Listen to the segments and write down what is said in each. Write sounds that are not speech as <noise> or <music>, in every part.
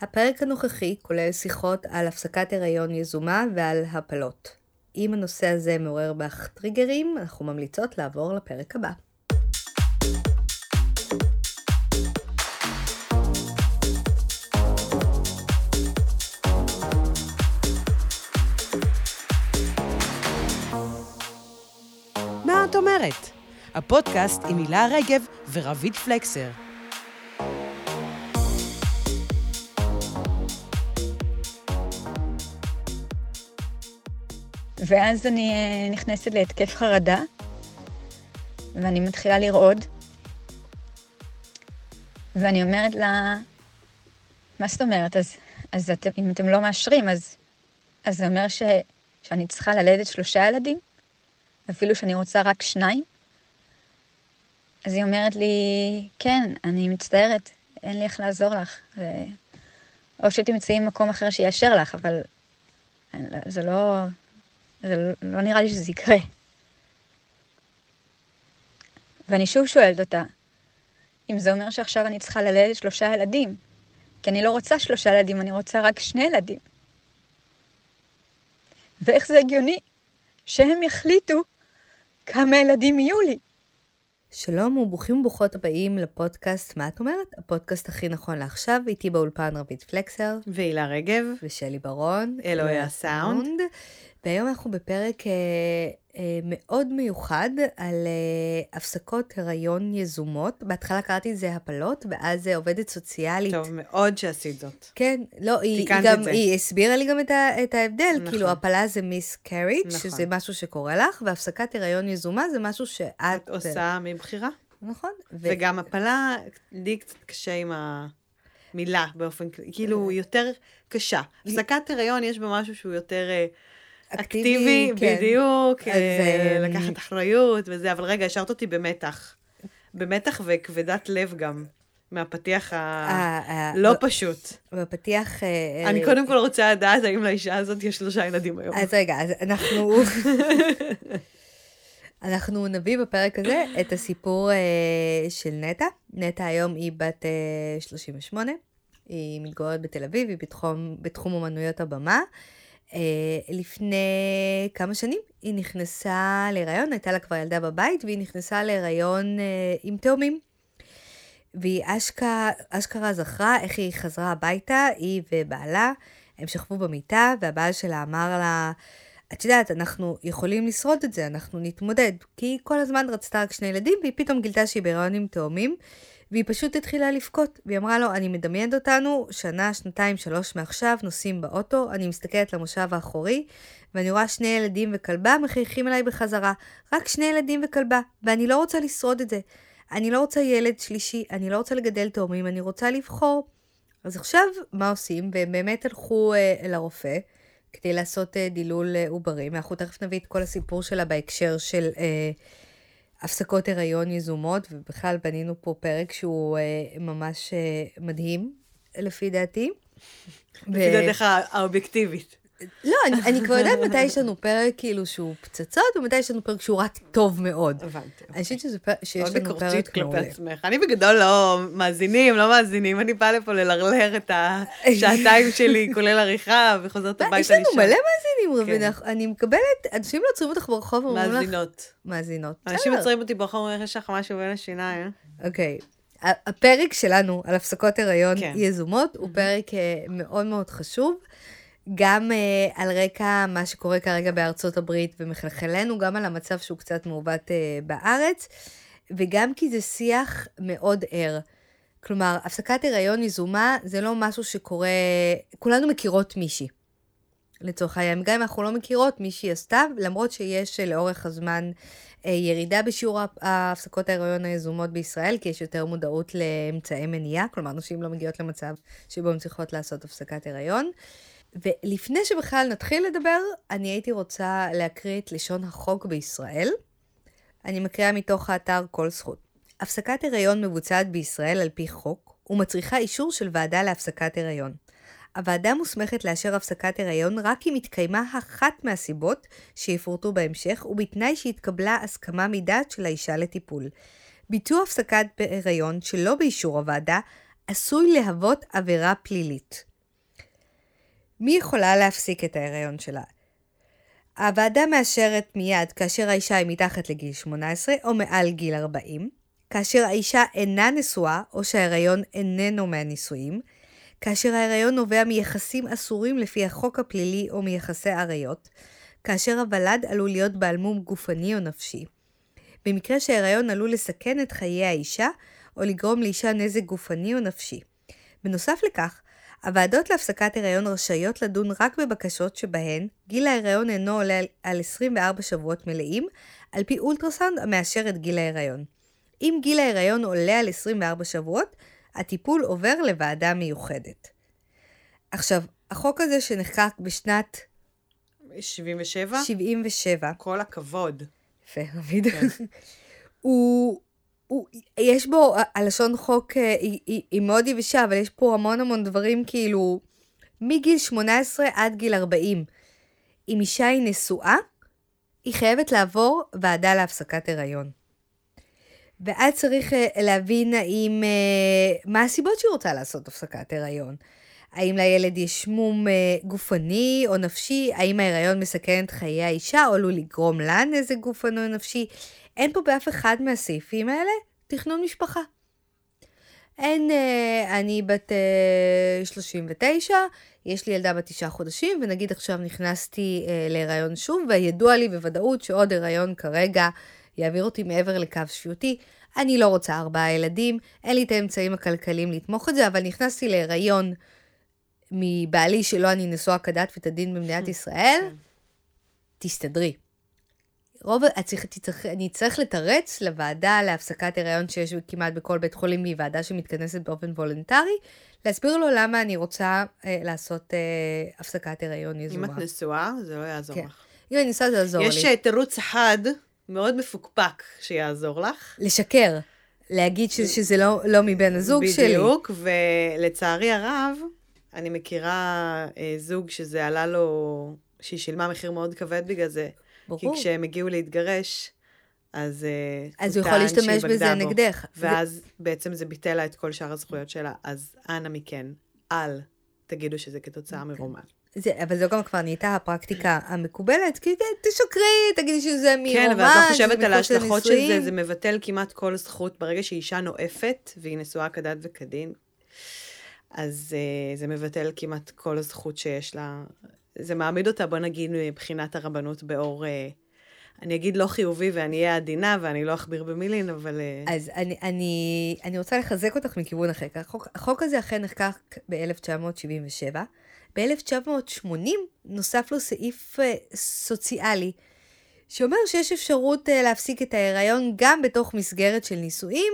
הפרק הנוכחי כולל שיחות על הפסקת הריון יזומה ועל הפלות. אם הנושא הזה מעורר בך טריגרים, אנחנו ממליצות לעבור לפרק הבא. מה את אומרת? הפודקאסט עם הילה רגב ורביד פלקסר. ואז אני אה, נכנסת להתקף חרדה, ואני מתחילה לרעוד, ואני אומרת לה, מה זאת אומרת? אז, אז את, אם אתם לא מאשרים, אז, אז זה אומר ש, שאני צריכה ללדת שלושה ילדים? אפילו שאני רוצה רק שניים? אז היא אומרת לי, כן, אני מצטערת, אין לי איך לעזור לך. ו... או שתמצאי מקום אחר שיאשר לך, אבל זה לא, זה לא נראה לי שזה יקרה. ואני שוב שואלת אותה, אם זה אומר שעכשיו אני צריכה ללדת שלושה ילדים, כי אני לא רוצה שלושה ילדים, אני רוצה רק שני ילדים. ואיך זה הגיוני שהם יחליטו כמה ילדים יהיו לי? שלום וברוכים וברוכות הבאים לפודקאסט מה את אומרת? הפודקאסט הכי נכון לעכשיו, איתי באולפן רבית פלקסר. והילה רגב. ושלי ברון. אלוהי הסאונד. והיום אנחנו בפרק אה, אה, מאוד מיוחד על אה, הפסקות הריון יזומות. בהתחלה קראתי לזה הפלות, ואז אה, עובדת סוציאלית. טוב, מאוד שעשית זאת. כן, לא, היא, היא גם, היא הסבירה לי גם את, ה, את ההבדל. נכון. כאילו, הפלה זה מיס קריץ', נכון. שזה משהו שקורה לך, והפסקת הריון יזומה זה משהו שאת... את עושה מבחירה. נכון. ו... וגם הפלה, לי קצת קשה עם ה... מילה באופן, כאילו, יותר קשה. הפסקת הריון יש בה משהו שהוא יותר... אה, אקטיבי, אקטיבי כן. בדיוק, אז, אה, לקחת אחריות וזה, אבל רגע, השארת אותי במתח. במתח וכבדת לב גם. מהפתיח הלא פשוט. בפתיח... אני קודם כל רוצה לדעת האם לאישה הזאת יש שלושה ילדים היום. אז רגע, אז אנחנו... אנחנו נביא בפרק הזה את הסיפור של נטע. נטע היום היא בת 38, היא מתגוררת בתל אביב, היא בתחום, בתחום אומנויות הבמה. אה, לפני כמה שנים היא נכנסה להיריון, הייתה לה כבר ילדה בבית, והיא נכנסה להיריון אה, עם תאומים. והיא אשכרה, אשכרה זכרה איך היא חזרה הביתה, היא ובעלה, הם שכבו במיטה, והבעל שלה אמר לה, את יודעת, אנחנו יכולים לשרוד את זה, אנחנו נתמודד. כי היא כל הזמן רצתה רק שני ילדים, והיא פתאום גילתה שהיא בהיריון עם תאומים, והיא פשוט התחילה לבכות. והיא אמרה לו, אני מדמיינת אותנו שנה, שנתיים, שלוש מעכשיו, נוסעים באוטו, אני מסתכלת למושב האחורי, ואני רואה שני ילדים וכלבה מחייכים אליי בחזרה. רק שני ילדים וכלבה, ואני לא רוצה לשרוד את זה. אני לא רוצה ילד שלישי, אני לא רוצה לגדל תאומים, אני רוצה לבחור. אז עכשיו, מה עושים? והם באמת הלכו אה, אל הרופא. כדי לעשות אה, דילול אה, עוברים, אנחנו תכף נביא את כל הסיפור שלה בהקשר של אה, הפסקות הריון יזומות, ובכלל בנינו פה פרק שהוא אה, ממש אה, מדהים, לפי דעתי. לפי דעתך האובייקטיבית. לא, אני, אני כבר יודעת מתי יש לנו פרק כאילו שהוא פצצות, ומתי יש לנו פרק שהוא רק טוב מאוד. הבנתי. אני חושבת שזה פרק, שיש לנו פרק מעולה. עצמך. אני בגדול לא מאזינים, לא מאזינים, אני באה לפה ללרלר את השעתיים <laughs> שלי, כולל עריכה, וחוזרת הביתה לישון. יש לנו מלא מאזינים, רבינה. אני מקבלת, אנשים לא עוצרים אותך ברחוב ואומרים לך... מאזינות. מאזינות. אנשים עוצרים אותי ברחוב ואומרים, יש לך משהו בין השיניים. אוקיי. הפרק שלנו על הפסקות הריון יזומות הוא פרק מאוד מאוד חשוב. גם uh, על רקע מה שקורה כרגע בארצות הברית ומחלחלנו, גם על המצב שהוא קצת מעוות uh, בארץ, וגם כי זה שיח מאוד ער. כלומר, הפסקת הריון יזומה זה לא משהו שקורה, כולנו מכירות מישהי. לצורך העניין, גם אם אנחנו לא מכירות, מישהי עשתה, למרות שיש לאורך הזמן אה, ירידה בשיעור ההפסקות ההיריון היזומות בישראל, כי יש יותר מודעות לאמצעי מניעה, כלומר, נשים לא מגיעות למצב שבו הן צריכות לעשות הפסקת הריון. ולפני שבכלל נתחיל לדבר, אני הייתי רוצה להקריא את לשון החוק בישראל. אני מקריאה מתוך האתר כל זכות. הפסקת הריון מבוצעת בישראל על פי חוק, ומצריכה אישור של ועדה להפסקת הריון. הוועדה מוסמכת לאשר הפסקת הריון רק אם התקיימה אחת מהסיבות שיפורטו בהמשך, ובתנאי שהתקבלה הסכמה מדעת של האישה לטיפול. ביצוע הפסקת הריון שלא באישור הוועדה עשוי להוות עבירה פלילית. מי יכולה להפסיק את ההיריון שלה? הוועדה מאשרת מיד כאשר האישה היא מתחת לגיל 18 או מעל גיל 40, כאשר האישה אינה נשואה או שההיריון איננו מהנישואים, כאשר ההיריון נובע מיחסים אסורים לפי החוק הפלילי או מיחסי עריות, כאשר הוולד עלול להיות בעל מום גופני או נפשי, במקרה שההיריון עלול לסכן את חיי האישה או לגרום לאישה נזק גופני או נפשי. בנוסף לכך, הוועדות להפסקת הריון רשאיות לדון רק בבקשות שבהן גיל ההריון אינו עולה על 24 שבועות מלאים, על פי אולטרסאונד המאשר את גיל ההריון. אם גיל ההריון עולה על 24 שבועות, הטיפול עובר לוועדה מיוחדת. עכשיו, החוק הזה שנחקק בשנת 77? 77, כל הכבוד. יפה, רביד, הוא, הוא, יש בו, הלשון חוק אה, היא, היא, היא מאוד יבשה, אבל יש פה המון המון דברים כאילו, מגיל 18 עד גיל 40. אם אישה היא נשואה, היא חייבת לעבור ועדה להפסקת הריון. ואז צריך אה, להבין האם, אה, מה הסיבות שהיא רוצה לעשות הפסקת הריון. האם לילד יש מום אה, גופני או נפשי? האם ההיריון מסכן את חיי האישה או עלול לגרום לה נזק גופני או נפשי? אין פה באף אחד מהסעיפים האלה תכנון משפחה. אין, אה, אני בת אה, 39, יש לי ילדה בת תשעה חודשים, ונגיד עכשיו נכנסתי אה, להיריון שוב, וידוע לי בוודאות שעוד הריון כרגע יעביר אותי מעבר לקו שפיותי. אני לא רוצה ארבעה ילדים, אין לי את האמצעים הכלכליים לתמוך את זה, אבל נכנסתי להיריון מבעלי שלא אני נשואה כדת וכדין במדינת <laughs> ישראל, תסתדרי. רוב, אני אצטרך לתרץ לוועדה להפסקת הריון שיש כמעט בכל בית חולים, היא ועדה שמתכנסת באופן וולונטרי, להסביר לו למה אני רוצה אה, לעשות אה, הפסקת הריון אם יזומה. את נשואה, זה לא יעזור כן. לך. אם אני נשואה זה יעזור יש לי. אה, תירוץ אחד מאוד מפוקפק שיעזור לך. לשקר. להגיד ש, שזה לא, לא מבן הזוג שלי. בדיוק, ולצערי הרב, אני מכירה אה, זוג שזה עלה לו, שהיא שילמה מחיר מאוד כבד בגלל זה. כי ברור. כשהם הגיעו להתגרש, אז אה, אז הוא יכול להשתמש בזה בו. נגדך. ואז בעצם זה ביטל לה את כל שאר הזכויות שלה, אז אנא מכן, אל תגידו שזה כתוצאה אוקיי. מרומן. זה, אבל זו גם כבר נהייתה הפרקטיקה המקובלת, כי כן, תשקרי, תגידי שזה מרומן, כן, אבל את לא חושבת על ההשלכות של זה. זה מבטל כמעט כל זכות. ברגע שאישה נואפת, והיא נשואה כדת וכדין, אז uh, זה מבטל כמעט כל הזכות שיש לה. זה מעמיד אותה, בוא נגיד, מבחינת הרבנות באור, uh, אני אגיד לא חיובי ואני אהיה עדינה ואני לא אכביר במילים, אבל... Uh, אז אני, אני, אני רוצה לחזק אותך מכיוון אחר. החוק, החוק הזה אכן נחקק ב-1977. ב-1980 נוסף לו סעיף אה, סוציאלי, שאומר שיש אפשרות אה, להפסיק את ההיריון גם בתוך מסגרת של נישואים,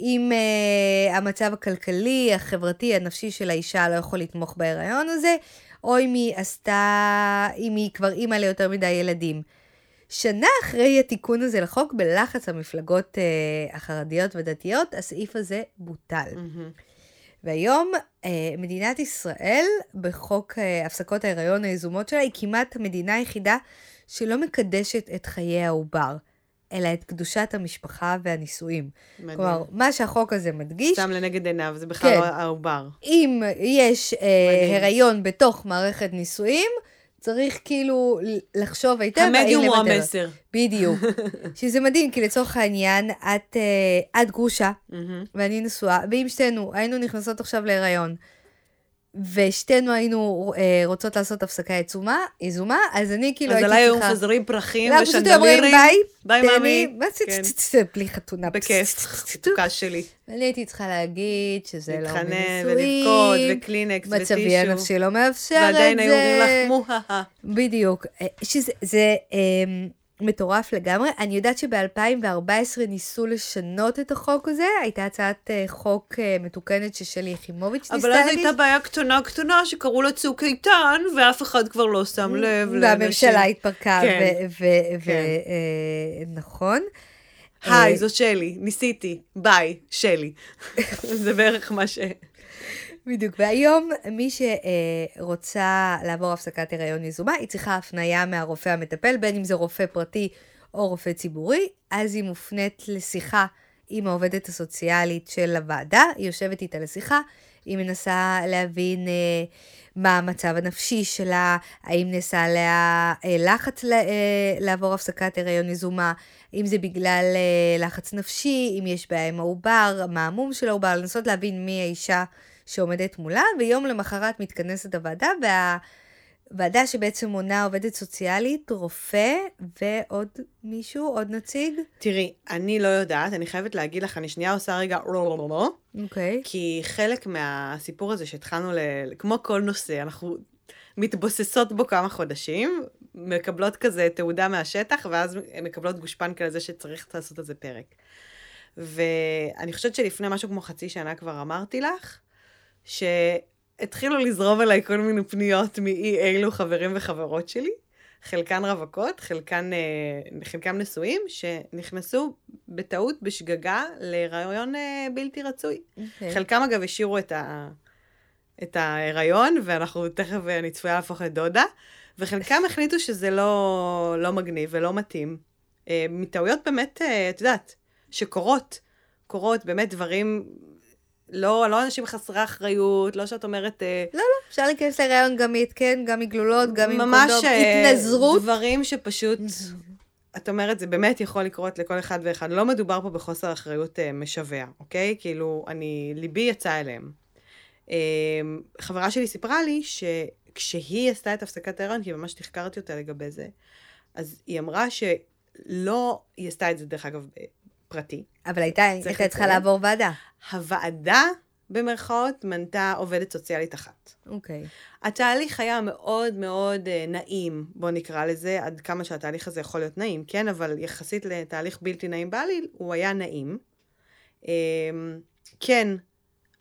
אם אה, המצב הכלכלי, החברתי, הנפשי של האישה לא יכול לתמוך בהיריון הזה, או אם היא עשתה, אם היא כבר אימא ליותר מדי ילדים. שנה אחרי התיקון הזה לחוק, בלחץ המפלגות אה, החרדיות ודתיות, הסעיף הזה בוטל. מהמם. והיום אה, מדינת ישראל, בחוק אה, הפסקות ההיריון היזומות שלה, היא כמעט המדינה היחידה שלא מקדשת את חיי העובר, אלא את קדושת המשפחה והנישואים. מדהים. כלומר, מה שהחוק הזה מדגיש, שם לנגד עיניו, זה בכלל כן. לא העובר. אם יש אה. הריון בתוך מערכת נישואים, צריך כאילו לחשוב היטב המדיום הוא. המסר. בדיוק. <laughs> שזה מדהים, כי לצורך העניין, את, אה, את גרושה, מהמם. ואני נשואה, ואם שתינו היינו נכנסות עכשיו להיריון, ושתינו היינו אה, רוצות לעשות הפסקה יזומה, יזומה, אז אני כאילו אז הייתי עליי היו צריכה... מפזרים פרחים לא, פשוט אומרים ושנדלירים. ביי, ביי, מאמי. מה זה, כן. בלי חתונה. בכיף, מתוקה שלי. ואני הייתי צריכה להגיד שזה לא להתחנן מנישואים, ולבכות, וקלינקס וטישו. מצבי הנפשי לא מאפשר את זה. ועדיין היו אומרים לך מוהה. בדיוק. אה, שזה זה, אה, מטורף לגמרי. אני יודעת שב-2014 ניסו לשנות את החוק הזה, הייתה הצעת אה, חוק אה, מתוקנת ששלי יחימוביץ' ניסתה אבל אז. הייתה בעיה קטנה קטנה שקראו לה צוק איתן, ואף אחד כבר לא שם לב והממשלה התפרקה, כן, כן. ונכון. היי, אה, זאת שלי, ניסיתי, ביי, שלי. <laughs> זה בערך מה ש... בדיוק, והיום מי שרוצה לעבור הפסקת הריון יזומה, היא צריכה הפניה מהרופא המטפל, בין אם זה רופא פרטי או רופא ציבורי, אז היא מופנית לשיחה עם העובדת הסוציאלית של הוועדה, היא יושבת איתה לשיחה, היא מנסה להבין אה, מה המצב הנפשי שלה, האם נעשה עליה אה, לחץ ל, אה, לעבור הפסקת הריון יזומה, אם זה בגלל אה, לחץ נפשי, אם יש בעיה עם העובר, מה המום של העובר, לנסות להבין מי האישה שעומדת מולה, ויום למחרת מתכנסת הוועדה, וה... ועדה שבעצם מונה עובדת סוציאלית, רופא ועוד מישהו, עוד נציג? תראי, אני לא יודעת, אני חייבת להגיד לך, אני שנייה עושה רגע אוקיי. כי חלק מהסיפור הזה שהתחלנו, ל... כמו כל נושא, אנחנו מתבוססות בו כמה חודשים, מקבלות כזה תעודה מהשטח, ואז מקבלות גושפנקה לזה שצריך לעשות איזה פרק. ואני חושבת שלפני משהו כמו חצי שנה כבר אמרתי לך, ש... התחילו לזרום אליי כל מיני פניות מאי אילו חברים וחברות שלי, חלקן רווקות, חלקן, אה, חלקם נשואים, שנכנסו בטעות, בשגגה, להיריון אה, בלתי רצוי. Okay. אוקיי. חלקם אגב השאירו את, ה, את ההיריון, ואנחנו תכף, אני צפויה להפוך לדודה, וחלקם <laughs> החליטו שזה לא, לא מגניב ולא מתאים. אה, מטעויות באמת, את יודעת, שקורות. קורות באמת דברים לא, לא אנשים חסרי אחריות, לא שאת אומרת... אה, לא, לא, אפשר להיכנס להיריון גם מהתקן, גם מגלולות, גם עם ממש קונדום, אה, התנזרות. דברים שפשוט, את אומרת, זה באמת יכול לקרות לכל אחד ואחד. לא מדובר פה בחוסר אחריות אה, משווע, אוקיי? כאילו, אני, ליבי יצא אליהם. אה, חברה שלי סיפרה לי שכשהיא עשתה את הפסקת ההיריון, כי ממש תחקרתי אותה לגבי זה, אז היא אמרה שלא, היא עשתה את זה, דרך אגב, פרטי. אבל הייתה, הייתה צריכה. לעבור ועדה. הוועדה, במרכאות, מנתה עובדת סוציאלית אחת. אוקיי. התהליך היה מאוד מאוד אה, נעים, בוא נקרא לזה, עד כמה שהתהליך הזה יכול להיות נעים, כן? אבל יחסית לתהליך בלתי נעים בעליל, הוא היה נעים. אה, כן,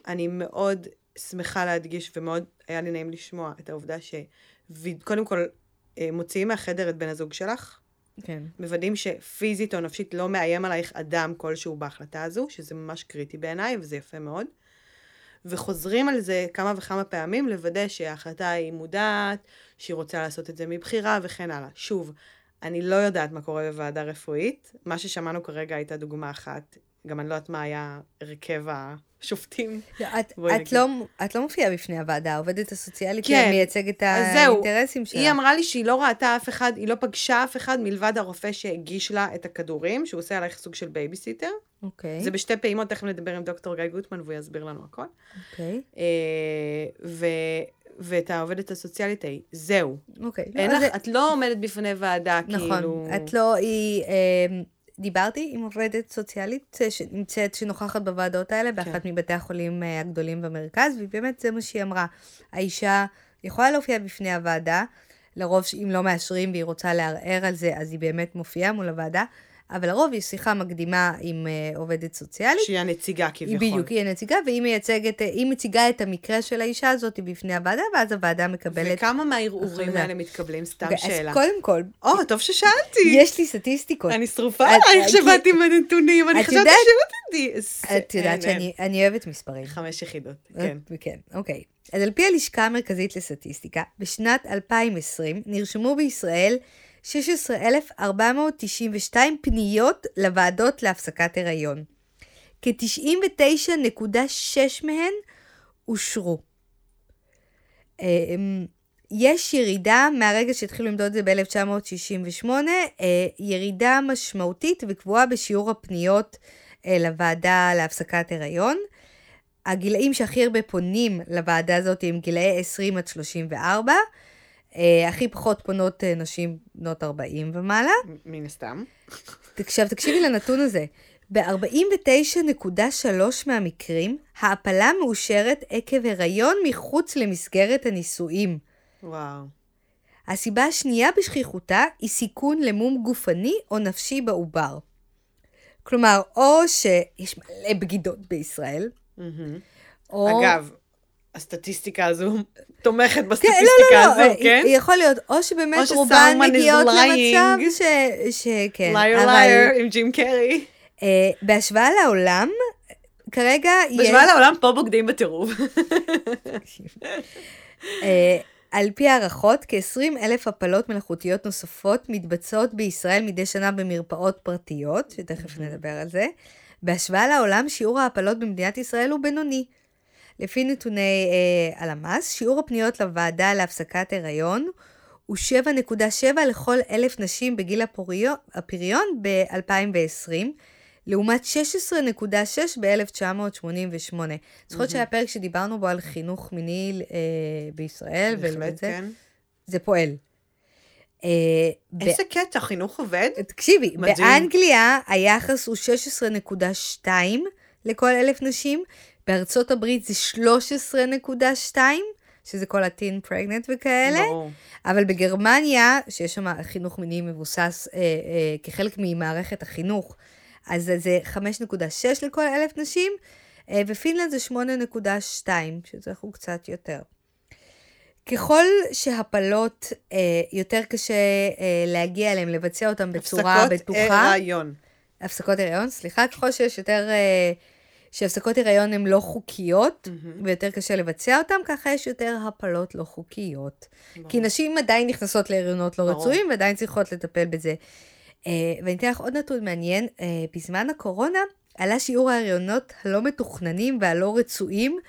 אני מאוד שמחה להדגיש, ומאוד היה לי נעים לשמוע את העובדה שקודם כל, אה, מוציאים מהחדר את בן הזוג שלך, כן. מוודאים שפיזית או נפשית לא מאיים עלייך אדם כלשהו בהחלטה הזו, שזה ממש קריטי בעיניי, וזה יפה מאוד. וחוזרים על זה כמה וכמה פעמים, לוודא שההחלטה היא מודעת, שהיא רוצה לעשות את זה מבחירה וכן הלאה. שוב, אני לא יודעת מה קורה בוועדה רפואית, מה ששמענו כרגע הייתה דוגמה אחת, גם אני לא יודעת מה היה הרכב השופטים. לא, את, את. לא, את לא מופיעה בפני הוועדה, העובדת הסוציאלית כן. מייצגת את האינטרסים שלה. היא אמרה לי שהיא לא ראתה אף אחד, היא לא פגשה אף אחד מלבד הרופא שהגיש לה את הכדורים, שהוא עושה עלייך סוג של בייביסיטר. אוקיי, זה בשתי פעימות, תכף נדבר עם דוקטור גיא גוטמן והוא יסביר לנו הכל. אוקיי, אה, ו... ואת העובדת הסוציאלית ההיא, זהו. אוקיי. אין אז לך, את לא עומדת בפני ועדה, נכון, כאילו... את לא, היא... אה, דיברתי עם עובדת סוציאלית שנמצאת, שנוכחת בוועדות האלה, באחת כן. מבתי החולים אה, הגדולים במרכז, ובאמת זה מה שהיא אמרה. האישה יכולה להופיע בפני הוועדה, לרוב אם לא מאשרים והיא רוצה לערער על זה, אז היא באמת מופיעה מול הוועדה, אבל לרוב יש שיחה מקדימה עם אה, עובדת סוציאלית. שהיא הנציגה כביכול. בדיוק, היא הנציגה, והיא מייצגת, אה, היא מציגה את המקרה של האישה הזאת בפני הוועדה, ואז הוועדה מקבלת... וכמה מהערעורים. האלה מתקבלים? סתם אוקיי, שאלה. אז קודם כל, או, טוב ששאלתי. יש לי סטטיסטיקות. אני שרופה עלייך שבאתי עם הנתונים, אני חשבתי יודעת- שבאתי. את יודעת שאני אני אוהבת מספרים. חמש יחידות, אה, כן. כן, אוקיי. אז על פי הלשכה המרכזית לסטטיסטיקה, בשנת 2020 נרשמו בישראל 16,492 פניות לוועדות להפסקת הריון. כ-99.6 מהן אושרו. אמ, יש ירידה, מהרגע שהתחילו למדוד את זה ב-1968, אה, ירידה משמעותית וקבועה בשיעור הפניות אה, לוועדה להפסקת הריון. הגילאים שהכי הרבה פונים לוועדה הזאת הם גילאי 20 עד 34. אה, הכי פחות פונות אה, נשים בנות 40 ומעלה. מן הסתם. עכשיו תקשיבי לנתון הזה. ב-49.3 מהמקרים, ההפלה מאושרת עקב הריון מחוץ למסגרת הנישואים. וואו. הסיבה השנייה בשכיחותה היא סיכון למום גופני או נפשי בעובר. כלומר, או שיש מלא בגידות בישראל, מהמם. או... אגב, הסטטיסטיקה הזו תומכת כן, לא, בסטטיסטיקה לא, לא, הזו, כן? יכול להיות, או שבאמת או רובן מגיעות למצב. ש... שכן. לייר לייר עם ג'ים קרי. אה, בהשוואה לעולם, כרגע יש... בהשוואה לעולם פה בוגדים בטירוף. אה, על פי הערכות, כ-20 אלף הפלות מלאכותיות נוספות מתבצעות בישראל מדי שנה במרפאות פרטיות, שתכף נדבר על זה. בהשוואה לעולם, שיעור ההפלות במדינת ישראל הוא בינוני. לפי נתוני אה, הלמ"ס, שיעור הפניות לוועדה להפסקת הריון הוא 7.7 לכל אלף נשים בגיל הפריון, הפריון ב-2020, לעומת 16.6 ב-1988. זוכרת שהיה פרק שדיברנו בו על חינוך מיני אה, בישראל, בהחלט, כן. זה פועל. אה, ב- איזה קטע, חינוך עובד? תקשיבי, מדהים. באנגליה היחס הוא 16.2 לכל אלף נשים, בארצות הברית זה 13.2, שזה כל הטין פרגנט וכאלה, ברור. אבל בגרמניה, שיש שם חינוך מיני מבוסס אה, אה, כחלק ממערכת החינוך, אז זה- זה 5.6 לכל אלף נשים, אה, ופינלנד זה 8.2, שזה הוא קצת יותר. ככל שהפלות אה, יותר קשה אה, להגיע אליהם, לבצע אותם בצורה הפסקות בטוחה, הריון. הפסקות הריון, סליחה, ככל שיש יותר, אה, שהפסקות הריון הן לא חוקיות, ויותר קשה לבצע אותם, ככה יש יותר הפלות לא חוקיות. כי נשים עדיין נכנסות להריונות לא ברור. רצויים, ועדיין צריכות לטפל בזה. אה, ואני אתן לך עוד נתון מעניין, אה, בזמן הקורונה עלה שיעור ההריונות הלא מתוכננים והלא רצויים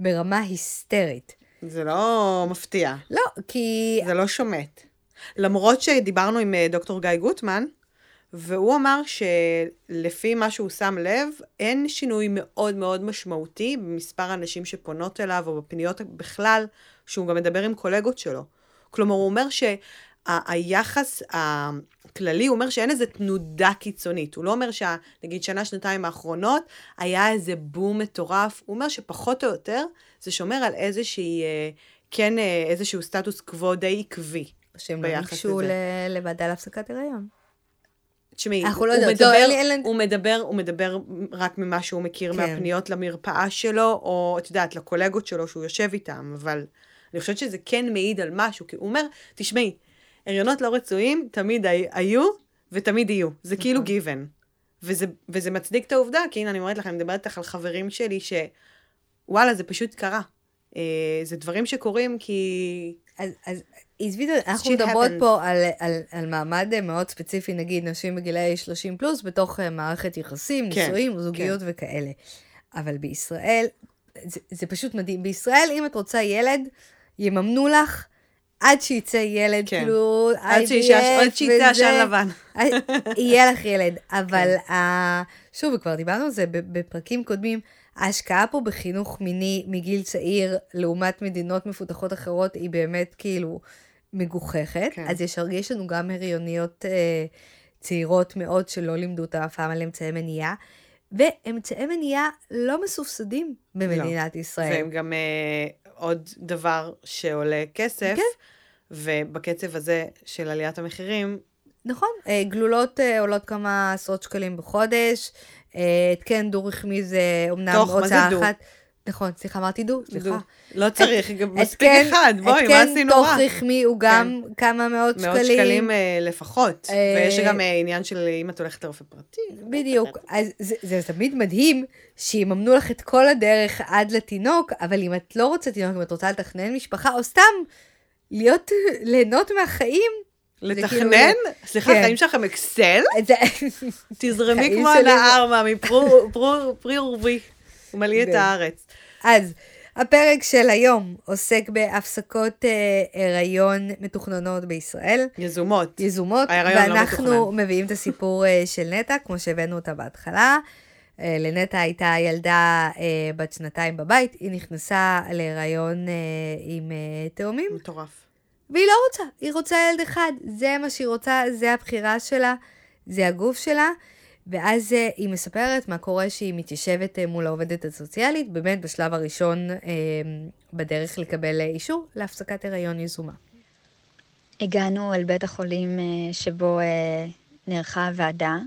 ברמה היסטרית. זה לא מפתיע. לא, כי... זה לא שומט. למרות שדיברנו עם אה, דוקטור גיא גוטמן, והוא אמר שלפי מה שהוא שם לב, אין שינוי מאוד מאוד משמעותי במספר הנשים שפונות אליו, או בפניות בכלל, שהוא גם מדבר עם קולגות שלו. כלומר, הוא אומר שהיחס הכללי, הוא אומר שאין איזה תנודה קיצונית. הוא לא אומר שנגיד שנה, שנתיים האחרונות, היה איזה בום מטורף. הוא אומר שפחות או יותר, זה שומר על איזושהי, אה, כן, אה, איזשהו סטטוס קוו די עקבי. שהם לא ניגשו לוועדה להפסקת הריון. תשמעי, אנחנו הוא, לא יודעות, לא, לי- הוא מדבר, הוא מדבר רק ממה שהוא מכיר כן. מהפניות למרפאה שלו, או את יודעת, לקולגות שלו שהוא יושב איתם, אבל אני חושבת שזה כן מעיד על משהו, כי הוא אומר, תשמעי, הריונות לא רצויים תמיד הי- היו ותמיד יהיו, זה כאילו נכון. גיוון. וזה, וזה מצדיק את העובדה, כי הנה אני אומרת לך, אני מדברת איתך על חברים שלי, שוואלה, זה פשוט קרה. אה, זה דברים שקורים כי... אז, אז עזבי, אנחנו מדברות. פה על, על, על מעמד אה, מאוד ספציפי, נגיד נשים בגילאי 30 פלוס, בתוך אה, מערכת יחסים, כן, נישואים, זוגיות וכאלה. אבל בישראל, זה, זה פשוט מדהים. בישראל, אם את רוצה ילד, יממנו לך עד שיצא ילד, כן. כאילו, עד וזה, עשן לבן. אה, יהיה לך ילד. <laughs> אבל, כן. ה... שוב, וכבר דיברנו על זה בפרקים קודמים, ההשקעה פה בחינוך מיני מגיל צעיר, לעומת מדינות מפותחות אחרות, היא באמת כאילו מגוחכת. כן. אז יש, יש לנו גם הריוניות אה, צעירות מאוד שלא לימדו אותם אף פעם על אמצעי מניעה, ואמצעי מניעה לא מסובסדים במדינת ישראל. והם גם אה, עוד דבר שעולה כסף, כן. ובקצב הזה של עליית המחירים, נכון, אה, גלולות אה, עולות כמה עשרות שקלים בחודש, אה, התקן דו רחמי אומנם תוך, מה זה הוצאה דו? אחת. נכון, סליחה, אמרתי דו, סליחה. לא צריך, גם מספיק התקן- אחד, בואי, מה עשינו התקן תוך רע? רחמי הוא גם כמה מאות מאות שקלים. שקלים אה, לפחות, אה, ויש גם אה, עניין של אם את הולכת לרופא פרטי. בדיוק, אז זה תמיד מדהים שיממנו לך את כל הדרך עד לתינוק, אבל אם את לא רוצה תינוק, אם את רוצה לתכנן משפחה, או סתם להיות, <laughs> ליהנות מהחיים, לתכנן? כאילו- סליחה, כן. החיים שלכם אקסל? <laughs> תזרמי חיים כמו הנהר מפרי ורבי, ומלאי את כן. הארץ. אז הפרק של היום עוסק בהפסקות אה, הריון מתוכננות בישראל, יזומות. יזומות, ההיריון לא ואנחנו. מביאים את הסיפור אה, של נטע, כמו שהבאנו אותה בהתחלה. אה, לנטע הייתה ילדה אה, בת שנתיים בבית, היא נכנסה להיריון אה, עם אה, תאומים, מטורף. והיא לא רוצה, היא רוצה ילד אחד, זה מה שהיא רוצה, זה הבחירה שלה, זה הגוף שלה. ואז אה, היא מספרת מה קורה שהיא מתיישבת אה, מול העובדת הסוציאלית, באמת בשלב הראשון אה, בדרך לקבל אישור להפסקת הריון יזומה. הגענו אל בית החולים שבו נערכה הוועדה.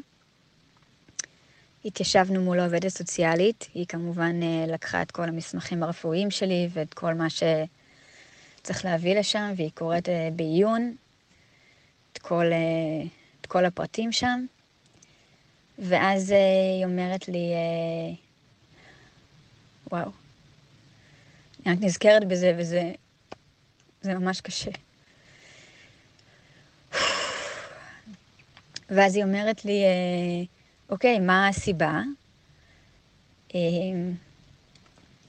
התיישבנו מול העובדת הסוציאלית, היא כמובן לקחה את כל המסמכים הרפואיים שלי ואת כל מה שצריך להביא לשם, והיא קוראת אה, בעיון את כל, אה, את כל הפרטים שם. ואז אה, היא אומרת לי, וואו, אני רק נזכרת בזה וזה זה ממש קשה. ואז היא אומרת לי, אוקיי, מה הסיבה?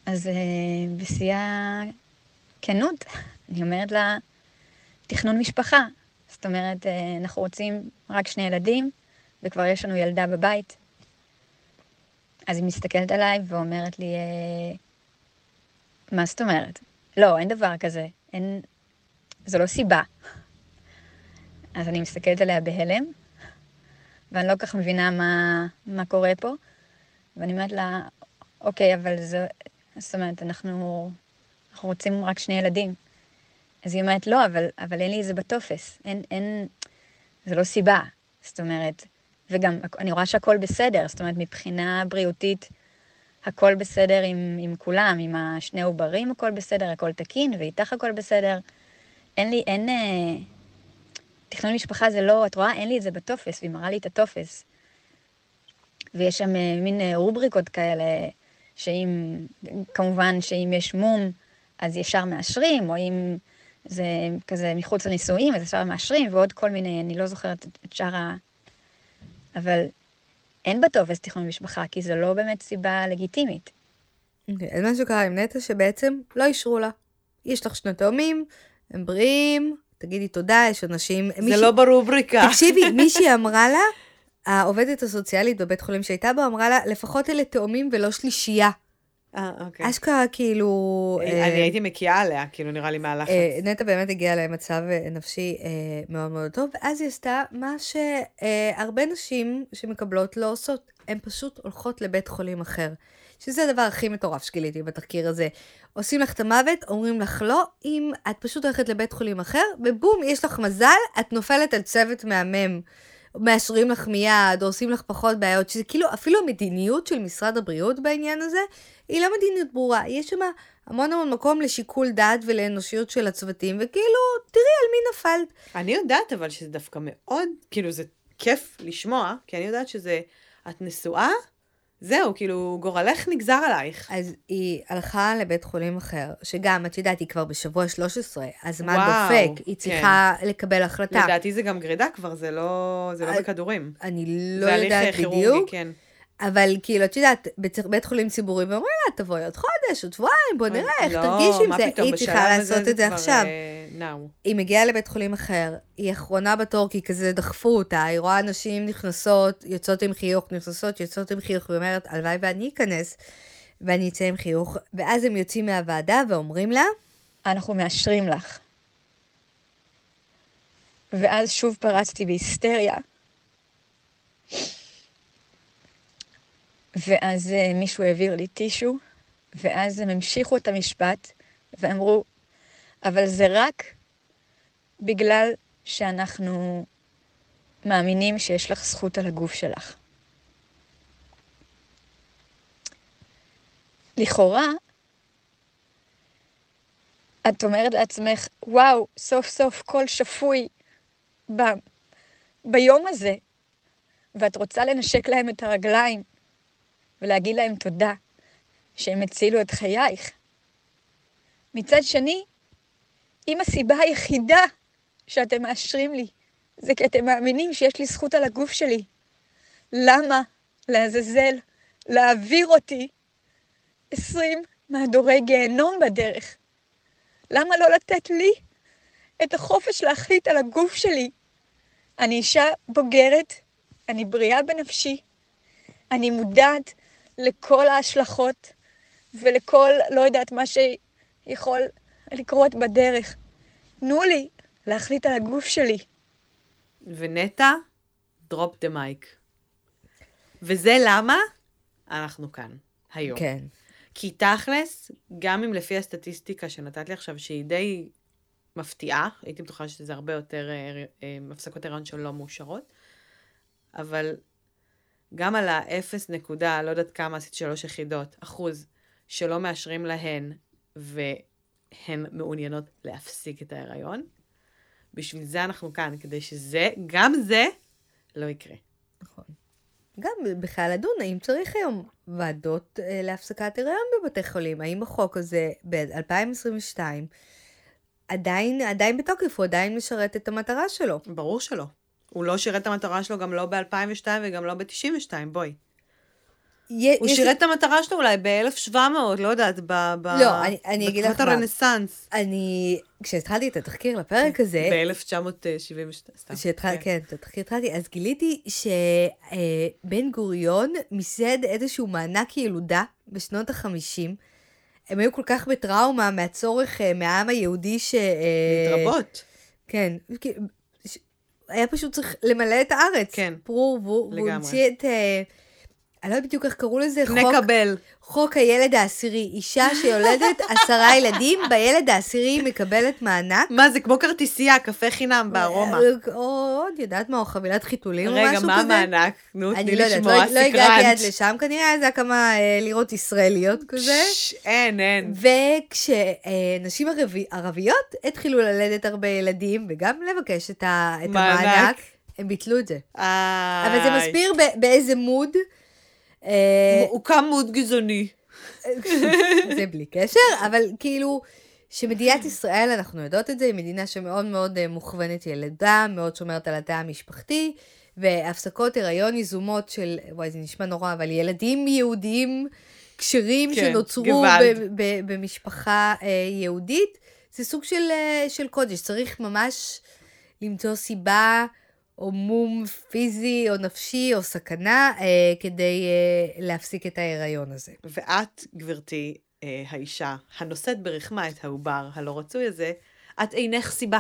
אז uh, בשיא הכנות, אני אומרת לה, תכנון משפחה. זאת אומרת, uh, אנחנו רוצים רק שני ילדים, וכבר יש לנו ילדה בבית. אז היא מסתכלת עליי ואומרת לי, uh, מה זאת אומרת? לא, אין דבר כזה. אין... זו לא סיבה. אז אני מסתכלת עליה בהלם, ואני לא כל כך מבינה מה, מה קורה פה, ואני אומרת לה, אוקיי, אבל זה... זאת אומרת, אנחנו, אנחנו רוצים רק שני ילדים. אז היא אומרת, לא, אבל, אבל אין לי את זה בטופס. אין, אין... זה לא סיבה. זאת אומרת, וגם אני רואה שהכל בסדר, זאת אומרת, מבחינה בריאותית, הכל בסדר עם, עם כולם, עם השני עוברים הכל בסדר, הכל תקין, ואיתך הכל בסדר. אין לי, אין... אה, תכנון משפחה זה לא, את רואה, אין לי את זה בטופס, והיא מראה לי את הטופס. ויש שם אה, מין אה, רובריקות כאלה, שאם, כמובן שאם יש מום, אז ישר מאשרים, או אם זה כזה מחוץ לנישואים, אז ישר מאשרים, ועוד כל מיני, אני לא זוכרת את שאר ה... אבל אין בטופס תכנון משפחה, כי זו לא באמת סיבה לגיטימית. אוקיי, אז משהו קרה עם נטע שבעצם לא אישרו לה. יש לך שני תאומים, הם בריאים, תגידי תודה, יש אנשים... זה מישהי... לא ברובריקה. תקשיבי, <laughs> מישהי אמרה לה, העובדת הסוציאלית בבית חולים שהייתה בו, אמרה לה, לפחות אלה תאומים ולא שלישייה. אה, אוקיי. אשכרה, כאילו... אני אה, הייתי מקיאה עליה, כאילו, נראה לי מהלחץ. אה, נטע באמת הגיעה למצב נפשי מאוד מאוד טוב, ואז היא עשתה מה שהרבה נשים שמקבלות לא עושות, הן פשוט הולכות לבית חולים אחר. שזה הדבר הכי מטורף שגיליתי בתחקיר הזה. עושים לך את המוות, אומרים לך לא, אם את פשוט הולכת לבית חולים אחר, ובום, יש לך מזל, את נופלת על צוות מהמם. מאשרים לך מיד, או עושים לך פחות בעיות, שזה כאילו, אפילו המדיניות של משרד הבריאות בעניין הזה, היא לא מדיניות ברורה. יש שם המון המון מקום לשיקול דעת ולאנושיות של הצוותים, וכאילו, תראי על מי נפלת. אני יודעת אבל שזה דווקא מאוד, כאילו, זה כיף לשמוע, כי אני יודעת שזה, את נשואה, זהו, כאילו, גורלך נגזר עלייך. אז היא הלכה לבית חולים אחר, שגם, את יודעת, היא כבר בשבוע 13, הזמן דופק, היא כן. צריכה כן. לקבל החלטה. לדעתי זה גם גרידה כבר, זה לא, זה לא בכדורים. אני לא יודעת בדיוק. כן. אבל כאילו, את יודעת, בית חולים ציבורי, ואומרים לה, תבואי עוד חודש, עוד שבועיים, בוא נראה איך לא, תרגיש עם זה. היא צריכה לעשות את זה עכשיו. Uh, היא מגיעה לבית חולים אחר, היא אחרונה בתור, כי כזה דחפו אותה, היא רואה נשים נכנסות, יוצאות עם חיוך, נכנסות, יוצאות עם חיוך, והיא אומרת, הלוואי ואני אכנס, ואני אצא עם חיוך. ואז הם יוצאים מהוועדה ואומרים לה, אנחנו מאשרים לך. ואז שוב פרצתי בהיסטריה. ואז אה, מישהו העביר לי טישו, ואז הם המשיכו את המשפט, ואמרו, אבל זה רק בגלל שאנחנו מאמינים שיש לך זכות על הגוף שלך. לכאורה, את אומרת לעצמך, וואו, סוף סוף קול שפוי ב... ביום הזה, ואת רוצה לנשק להם את הרגליים, ולהגיד להם תודה שהם הצילו את חייך. מצד שני, אם הסיבה היחידה שאתם מאשרים לי זה כי אתם מאמינים שיש לי זכות על הגוף שלי, למה לעזאזל להעביר אותי עשרים מהדורי גיהנום בדרך? למה לא לתת לי את החופש להחליט על הגוף שלי? אני אישה בוגרת, אני בריאה בנפשי, אני מודעת לכל ההשלכות ולכל, לא יודעת, מה שיכול לקרות בדרך. תנו לי להחליט על הגוף שלי. ונטע, דרופ דה מייק. וזה למה אנחנו כאן, היום. כן. כי תכלס, גם אם לפי הסטטיסטיקה שנתת לי עכשיו, שהיא די מפתיעה, הייתי בטוחה שזה הרבה יותר אה, אה, הפסקות הריון שלא מאושרות, אבל גם על האפס נקודה, לא יודעת כמה עשית שלוש יחידות, אחוז, שלא מאשרים להן, והן מעוניינות להפסיק את ההיריון. בשביל זה אנחנו כאן, כדי שזה, גם זה, לא יקרה. נכון. גם בכלל לדון, האם צריך היום ועדות אה, להפסקת הריון בבתי חולים? האם החוק הזה ב-2022 עדיין, עדיין בתוקף, הוא עדיין משרת את המטרה שלו? ברור שלא. הוא לא שירת את המטרה שלו גם לא ב-2002 וגם לא ב-92, בואי. הוא שירת את המטרה שלו אולי ב-1700, לא יודעת, ב... לא, אני, אני אגיד לך בתקופת הרנסאנס. אני, כשהתחלתי את התחקיר לפרק הזה... ב-1972, סתם. כשהתחלתי, כן, את התחקיר התחלתי, אז גיליתי שבן גוריון מיסד איזשהו מענק ילודה בשנות ה-50. הם היו כל כך בטראומה מהצורך אה, מהעם היהודי ש... להתרבות. כן. היה פשוט צריך למלא את הארץ. כן. והוא המציא את... אה, אני לא יודעת בדיוק איך קראו לזה, נקבל. חוק הילד העשירי. אישה שיולדת <laughs> עשרה ילדים, בילד העשירי היא מקבלת מענק. מה, זה כמו כרטיסייה, קפה חינם בארומה. או עוד, יודעת מה, או חבילת חיתולים או רגע, משהו כזה. מה המענק? נו, תני לא לשמוע, לא, לא הגעתי עד. לשם, כנראה זה היה כמה אה, לירות ישראליות כזה. אין, אין. וכשנשים ערביות התחילו ללדת הרבה ילדים, וגם לבקש את. המענק, הם ביטלו את זה. אבל זה. מסביר באיזה מוד. אה, הוקם מוד גזעני. <laughs> זה בלי קשר, אבל כאילו, שמדינת ישראל, אנחנו יודעות את זה, היא מדינה שמאוד מאוד אה, מוכוונת ילדה, מאוד שומרת על התא המשפחתי, והפסקות הריון יזומות של, וואי, זה נשמע נורא, אבל ילדים יהודיים כשרים כן, שנוצרו. ב- ב- במשפחה אה, יהודית, זה סוג של, של קודש, צריך ממש למצוא סיבה. או מום פיזי או נפשי או סכנה אה, כדי אה, להפסיק את ההיריון הזה. ואת, גברתי, אה, האישה הנושאת ברחמה את העובר הלא רצוי הזה, את אינך סיבה.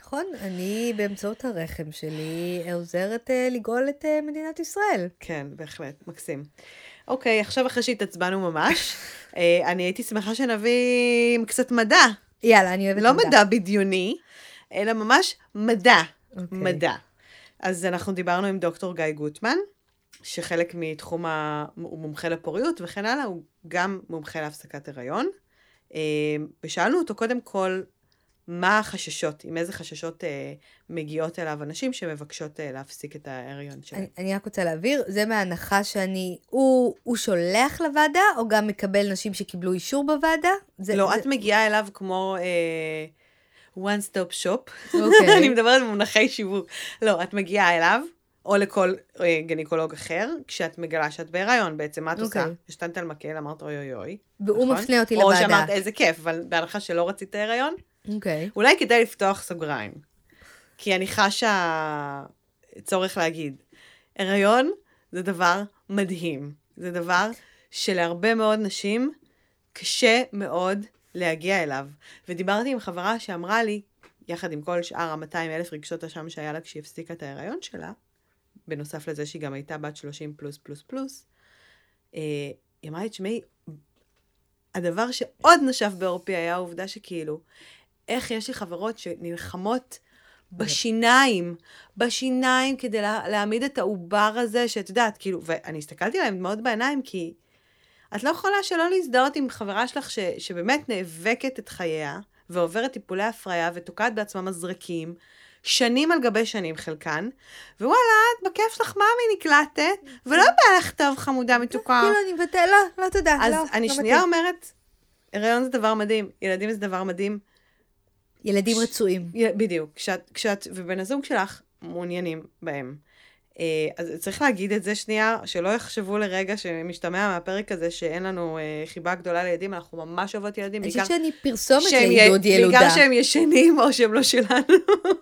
נכון, אני באמצעות הרחם שלי עוזרת אה, לגאול את אה, מדינת ישראל. כן, בהחלט, מקסים. אוקיי, עכשיו אחרי שהתעצבנו ממש, <laughs> אה, אני הייתי שמחה שנביא קצת מדע. יאללה, אני אוהבת לא מדע בדיוני, אלא ממש מדע. אוקיי. מדע. אז אנחנו דיברנו עם דוקטור גיא גוטמן, שחלק מתחום ה... הוא מומחה לפוריות וכן הלאה, הוא גם מומחה להפסקת הריון. אה, ושאלנו אותו קודם כל, מה החששות, עם איזה חששות אה, מגיעות אליו אנשים שמבקשות אה, להפסיק את ההריון שלהם. אני, אני רק רוצה להבהיר, זה מההנחה שאני, הוא, הוא שולח לוועדה, או גם מקבל נשים שקיבלו אישור בוועדה? זה, לא, זה, את מגיעה אליו כמו אה, one stop shop. אוקיי. <laughs> אני מדברת במונחי שיווק. לא, את מגיעה אליו, או לכל אה, גניקולוג אחר, כשאת מגלה שאת בהיריון בעצם, מה את עושה? אוקיי. השתנת על מקל, אמרת אוי אוי אוי. והוא נכון? מפנה אותי או לוועדה. שאמרת איזה כיף, אבל בהנחה שלא רצית את ההיריון, אוקיי. אולי כדאי לפתוח סוגריים. כי אני חשה צורך להגיד, הריון זה דבר מדהים. זה דבר שלהרבה מאוד נשים קשה מאוד להגיע אליו. ודיברתי עם חברה שאמרה לי, יחד עם כל שאר ה-200 אלף רגשות אשם שהיה לה כשהיא הפסיקה את ההיריון שלה, בנוסף לזה שהיא גם הייתה בת 30 פלוס פלוס פלוס, אה, היא אמרה לי, תשמעי, הדבר שעוד נשף בעורפי היה העובדה שכאילו, איך יש לי חברות שנלחמות בשיניים, בשיניים כדי לה, להעמיד את העובר הזה, שאת יודעת, כאילו, ואני הסתכלתי עליהם מאוד בעיניים, כי את לא יכולה שלא להזדהות עם חברה שלך ש, שבאמת נאבקת את חייה, ועוברת טיפולי הפריה, ותוקעת בעצמה מזרקים, שנים על גבי שנים חלקן, ווואלה, את בכיף שלך, מאמי, נקלטת, ולא בא לך טוב, חמודה מתוקה. כאילו, אני מבטל, לא, לא תודה, אז לא, אני לא שנייה. אומרת, הריון זה דבר מדהים, ילדים זה דבר מדהים. ילדים רצויים. בדיוק, כשאת ובן הזוג שלך מעוניינים בהם. אה, אז צריך להגיד את זה שנייה, שלא יחשבו לרגע שמשתמע מהפרק הזה שאין לנו אה, חיבה גדולה לילדים, אנחנו ממש אוהבות ילדים, אני חושבת שאני פרסומת לעידוד ילודה. בעיקר שהם ישנים או שהם לא שלנו.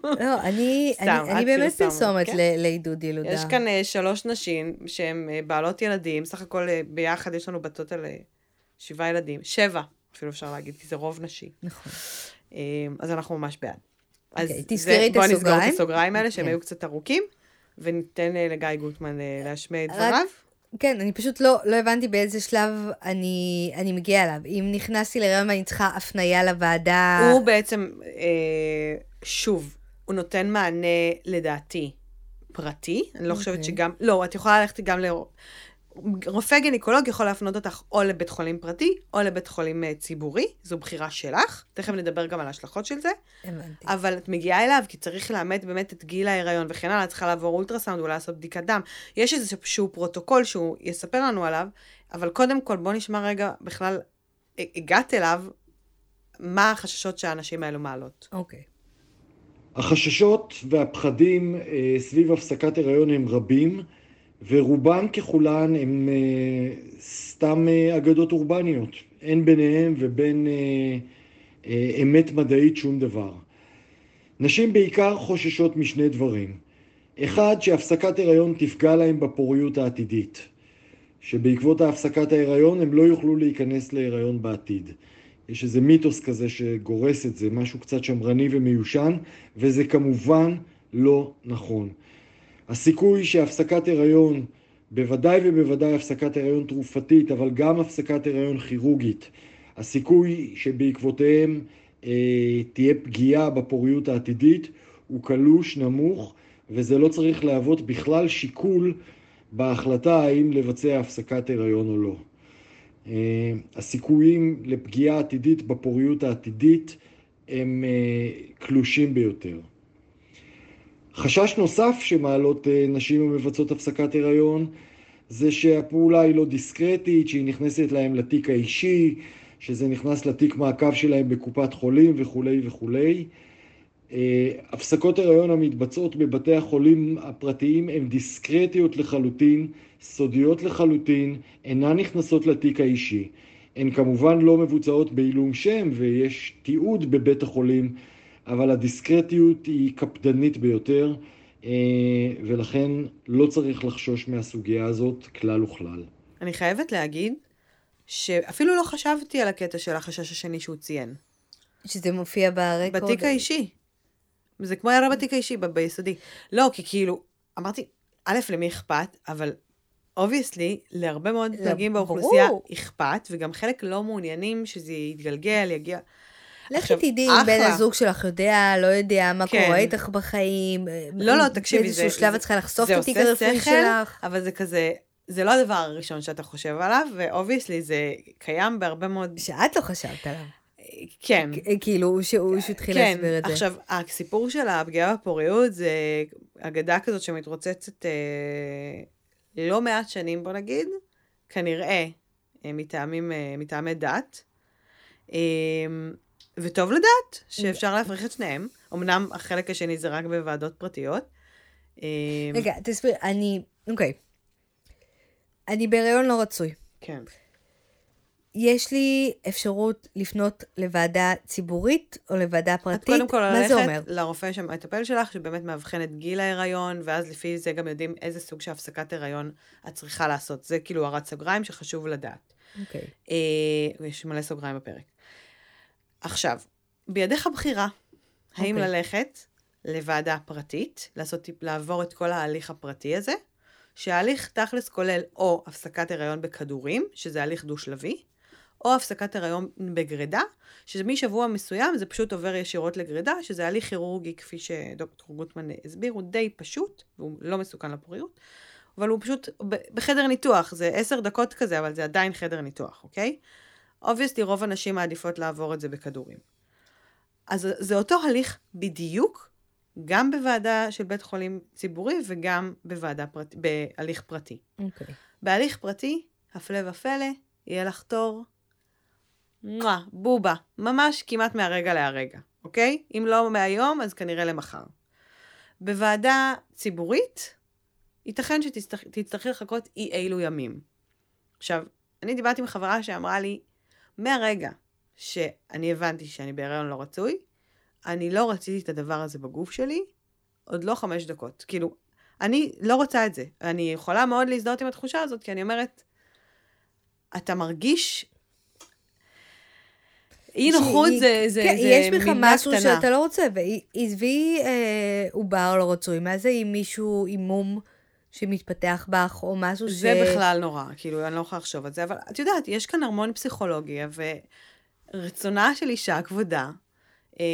לא, אני, סתם, אני, אני באמת פרסומת, כן. לעידוד ילודה. יש כאן אה, שלוש נשים שהן בעלות ילדים, סך הכל ביחד יש לנו בטוטל אה, שבעה ילדים, שבע אפילו אפשר להגיד, כי זה רוב נשי. נכון. אז אנחנו ממש בעד. אז אוקיי, תסגרי את בואי נסגור הסוגריים. את הסוגריים האלה, שהם כן. היו קצת ארוכים, וניתן אה, לגיא גוטמן אה, להשמיע את דבריו. כן, אני פשוט לא, לא הבנתי באיזה שלב אני, אני מגיעה אליו. אם נכנסתי להיריון ואני צריכה הפנייה לוועדה... הוא בעצם, אה, שוב, הוא נותן מענה, לדעתי, פרטי. אני לא חושבת אוקיי. שגם, לא, את יכולה ללכת גם ל... רופא גינקולוג יכול להפנות אותך או לבית חולים פרטי, או לבית חולים אה, ציבורי, זו בחירה שלך. תכף נדבר גם על ההשלכות של זה. הבנתי. אבל את מגיעה אליו כי צריך לאמת באמת את גיל ההיריון וכן הלאה, את צריכה לעבור אולטרסאונד, אולי לעשות בדיקת דם. יש איזשהו פרוטוקול שהוא יספר לנו עליו, אבל קודם כל בוא נשמע רגע בכלל, הגעת אליו, מה החששות שהאנשים האלו מעלות. אוקיי. החששות והפחדים אה, סביב הפסקת הריון הם רבים, ורובן ככולן הן אה, סתם אה, אגדות אורבניות. אין ביניהם ובין אה, אמת מדעית שום דבר. נשים בעיקר חוששות משני דברים. אחד, שהפסקת הריון תפגע להם בפוריות העתידית. שבעקבות ההפסקת ההיריון הם לא יוכלו להיכנס להיריון בעתיד. יש איזה מיתוס כזה שגורס את זה, משהו קצת שמרני ומיושן, וזה כמובן לא נכון. הסיכוי שהפסקת הריון, בוודאי ובוודאי הפסקת הריון תרופתית, אבל גם הפסקת הריון כירורגית, הסיכוי שבעקבותיהם אה, תהיה פגיעה בפוריות העתידית הוא קלוש, נמוך, וזה לא צריך להוות בכלל שיקול בהחלטה האם לבצע הפסקת הריון או לא. אה, הסיכויים לפגיעה עתידית בפוריות העתידית הם אה, קלושים ביותר. חשש נוסף שמעלות אה, נשים המבצעות הפסקת הריון זה שהפעולה היא לא דיסקרטית, שהיא נכנסת להם לתיק האישי, שזה נכנס לתיק מעקב שלהם בקופת חולים וכולי וכולי. הפסקות הריון המתבצעות בבתי החולים הפרטיים הן דיסקרטיות לחלוטין, סודיות לחלוטין, אינן נכנסות לתיק האישי. הן כמובן לא מבוצעות בעילום שם ויש תיעוד בבית החולים, אבל הדיסקרטיות היא קפדנית ביותר, אה, ולכן לא צריך לחשוש מהסוגיה הזאת כלל וכלל. אני חייבת להגיד שאפילו לא חשבתי על הקטע של החשש השני שהוא ציין. שזה מופיע ב record? בתיק האישי. זה כמו הערה בתיק האישי, ב- ביסודי. לא, כי כאילו, אמרתי, א', למי אכפת, אבל obviously, להרבה מאוד לא, פלגים באוכלוסייה. אכפת, וגם חלק לא מעוניינים שזה יתגלגל, יגיע. לכי תדעי אם. בן הזוג שלך יודע, לא יודע מה כן. קורה איתך בחיים. לא, לא, תקשיבי, זה... באיזשהו שלב את צריכה לחשוף את התיק הרפואי שלך. אבל זה כזה, זה לא הדבר הראשון שאתה חושב עליו, ו obviously זה קיים בהרבה מאוד... שאת לא חשבת עליו. כן. כאילו, שהוא שהוא התחיל להסביר את זה. עכשיו, הסיפור של הפגיעה בפוריות זה אגדה כזאת שמתרוצצת אה, לא מעט שנים, בוא נגיד, כנראה אה, מטעמים, אה, מטעמי דת. אה, וטוב לדעת שאפשר להפריך את שניהם. אמנם החלק השני זה רק בוועדות פרטיות. אה, רגע, תסביר, אני, אוקיי. אני בהיריון לא רצוי. כן. יש לי אפשרות לפנות לוועדה ציבורית או לוועדה פרטית? קודם כל מה זה אומר? לרופא שמטפל שלך, שבאמת מאבחן את גיל ההיריון, ואז לפי זה גם יודעים איזה סוג של הפסקת הריון את צריכה לעשות. זה כאילו הרת סוגריים שחשוב לדעת. אוקיי. אה, יש מלא סוגריים בפרק. עכשיו, בידיך בחירה, האם אוקיי. ללכת לוועדה פרטית, לעשות, לעבור את כל ההליך הפרטי הזה, שההליך תכלס כולל או הפסקת הריון בכדורים, שזה הליך דו-שלבי, או הפסקת הריון בגרידה, שזה משבוע מסוים זה פשוט עובר ישירות לגרידה, שזה הליך כירורגי, כפי שדוקטור גוטמן הסביר, הוא די פשוט, והוא לא מסוכן לפוריות, אבל הוא פשוט בחדר ניתוח, זה עשר דקות כזה, אבל זה עדיין חדר ניתוח, אוקיי? אובייסטי רוב הנשים מעדיפות לעבור את זה בכדורים. אז זה אותו הליך בדיוק, גם בוועדה של בית חולים ציבורי וגם בוועדה פרט, בהליך פרטי. אוקיי. בהליך פרטי, הפלא ופלא, יהיה לך תור, מואה, בובה, ממש כמעט מהרגע להרגע, אוקיי? אם לא מהיום, אז כנראה למחר. בוועדה ציבורית, ייתכן שתצטרכי לחכות אי אילו ימים. עכשיו, אני דיברתי עם חברה שאמרה לי, מהרגע שאני הבנתי שאני בהיריון לא רצוי, אני לא רציתי את הדבר הזה בגוף שלי, עוד לא חמש דקות. כאילו, אני לא רוצה את זה. אני יכולה מאוד להזדהות עם התחושה הזאת, כי אני אומרת, אתה מרגיש... אי נוחות שהיא- זה, זה, כן, זה יש בך מילה משהו קטנה. שאתה לא רוצה, ועזבי אה, עובר לא רצוי, מה זה אם מישהו עם מום שמתפתח בך, או משהו ש... זה בכלל נורא, כאילו, אני לא יכולה לחשוב על זה, אבל את יודעת, יש כאן המון פסיכולוגיה, ורצונה של אישה כבודה, אה,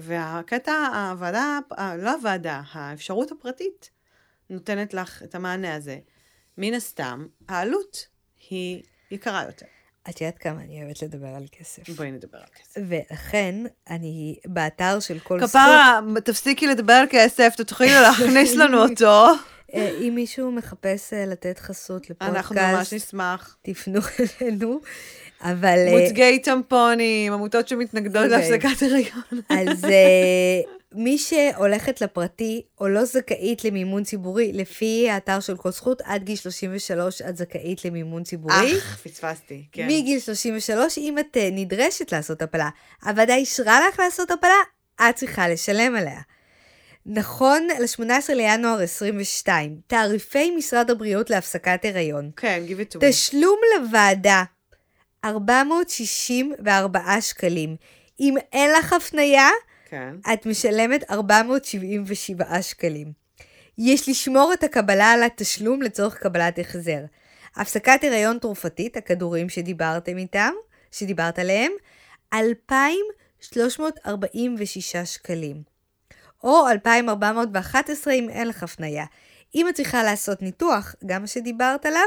והקטע, הוועדה, אה, לא הוועדה, האפשרות הפרטית נותנת לך את המענה הזה. מן הסתם, העלות היא יקרה יותר. את יודעת כמה אני אוהבת לדבר על כסף. בואי נדבר על כסף. ולכן, אני באתר של כל סוג, כפרה, תפסיקי לדבר על כסף, תתחילו להכניס לנו אותו. <laughs> אה, אם מישהו מחפש אה, לתת חסות אנחנו ממש לפודקאסט, נשמח. תפנו אלינו. אבל... אה, מוצגי טמפונים, עמותות שמתנגדות אוקיי. להפסקת הריון. אז מי שהולכת לפרטי או לא זכאית למימון ציבורי, לפי האתר של כל זכות, עד גיל 33 את זכאית למימון ציבורי. אך, פספסתי, כן. מגיל 33, אם את נדרשת לעשות הפלה, הוועדה אישרה לך לעשות הפלה, את צריכה לשלם עליה. נכון ל-18 לינואר 22, תעריפי משרד הבריאות להפסקת הריון. כן, give it to me. תשלום לוועדה, 464 שקלים. אם אין לך הפנייה, כן. את משלמת 477 שקלים. יש לשמור את הקבלה על התשלום לצורך קבלת החזר. הפסקת הריון תרופתית, הכדורים שדיברתם איתם, שדיברת עליהם, 2,346 שקלים. או 2,411 אם אין לך הפניה. אם את צריכה לעשות ניתוח, גם מה שדיברת עליו,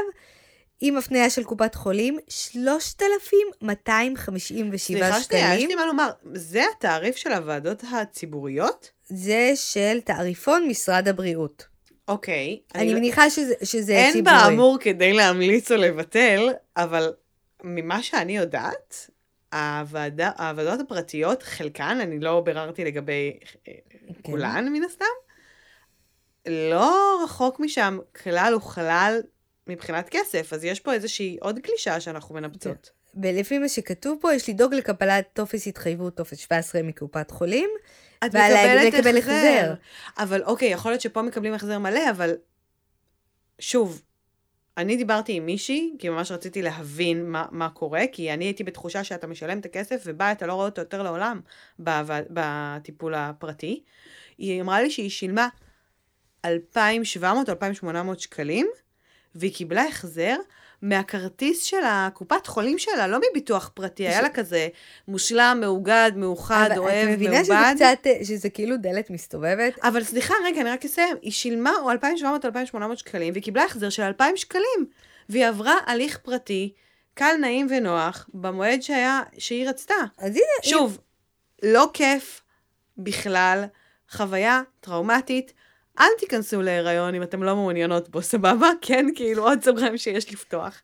עם הפניה של קופת חולים, 3,257 סליחה שנייה, יש שקלים. לי מה לומר. זה התעריף של הוועדות הציבוריות? זה של תעריפון משרד הבריאות. אוקיי. אני לא- מניחה שזה, שזה אין ציבורי. באמור כדי להמליץ או לבטל, אבל ממה שאני יודעת, הוועדה, הוועדות הפרטיות, חלקן, אני לא ביררתי לגבי כן. כולן מן הסתם, לא רחוק משם כלל וכלל מבחינת כסף, אז יש פה איזושהי עוד קלישה שאנחנו מנפצות. ולפי מה שכתוב פה, יש לדאוג לקבלת טופס התחייבות, טופס 17 מקופת חולים. את מקבלת. החזר. אבל אוקיי, יכול להיות שפה מקבלים החזר מלא, אבל שוב, אני דיברתי עם מישהי, כי ממש רציתי להבין מה, מה קורה, כי אני הייתי בתחושה שאתה משלם את הכסף ובא, אתה לא רואה אותו יותר לעולם בטיפול הפרטי. היא אמרה לי שהיא שילמה 2,700 או 2,800 שקלים, והיא קיבלה החזר מהכרטיס של הקופת חולים שלה, לא מביטוח פרטי, היה לה כזה מושלם, מאוגד, מאוחד, אבל אוהב, את מבינה שזה מעובד. קצת, אה, שזה כאילו דלת מסתובבת? אבל סליחה, רגע, אני רק אסיים. היא שילמה או 2,700 או 2,800 שקלים, והיא קיבלה החזר של 2,000 שקלים. והיא עברה הליך פרטי, קל, נעים ונוח, במועד שהיה, שהיא רצתה. אז הנה, שוב, לא כיף בכלל, חוויה טראומטית. אל תיכנסו להיריון אם אתם לא מעוניינות בו, סבבה? <laughs> כן, כאילו עוד סוגריים שיש לפתוח.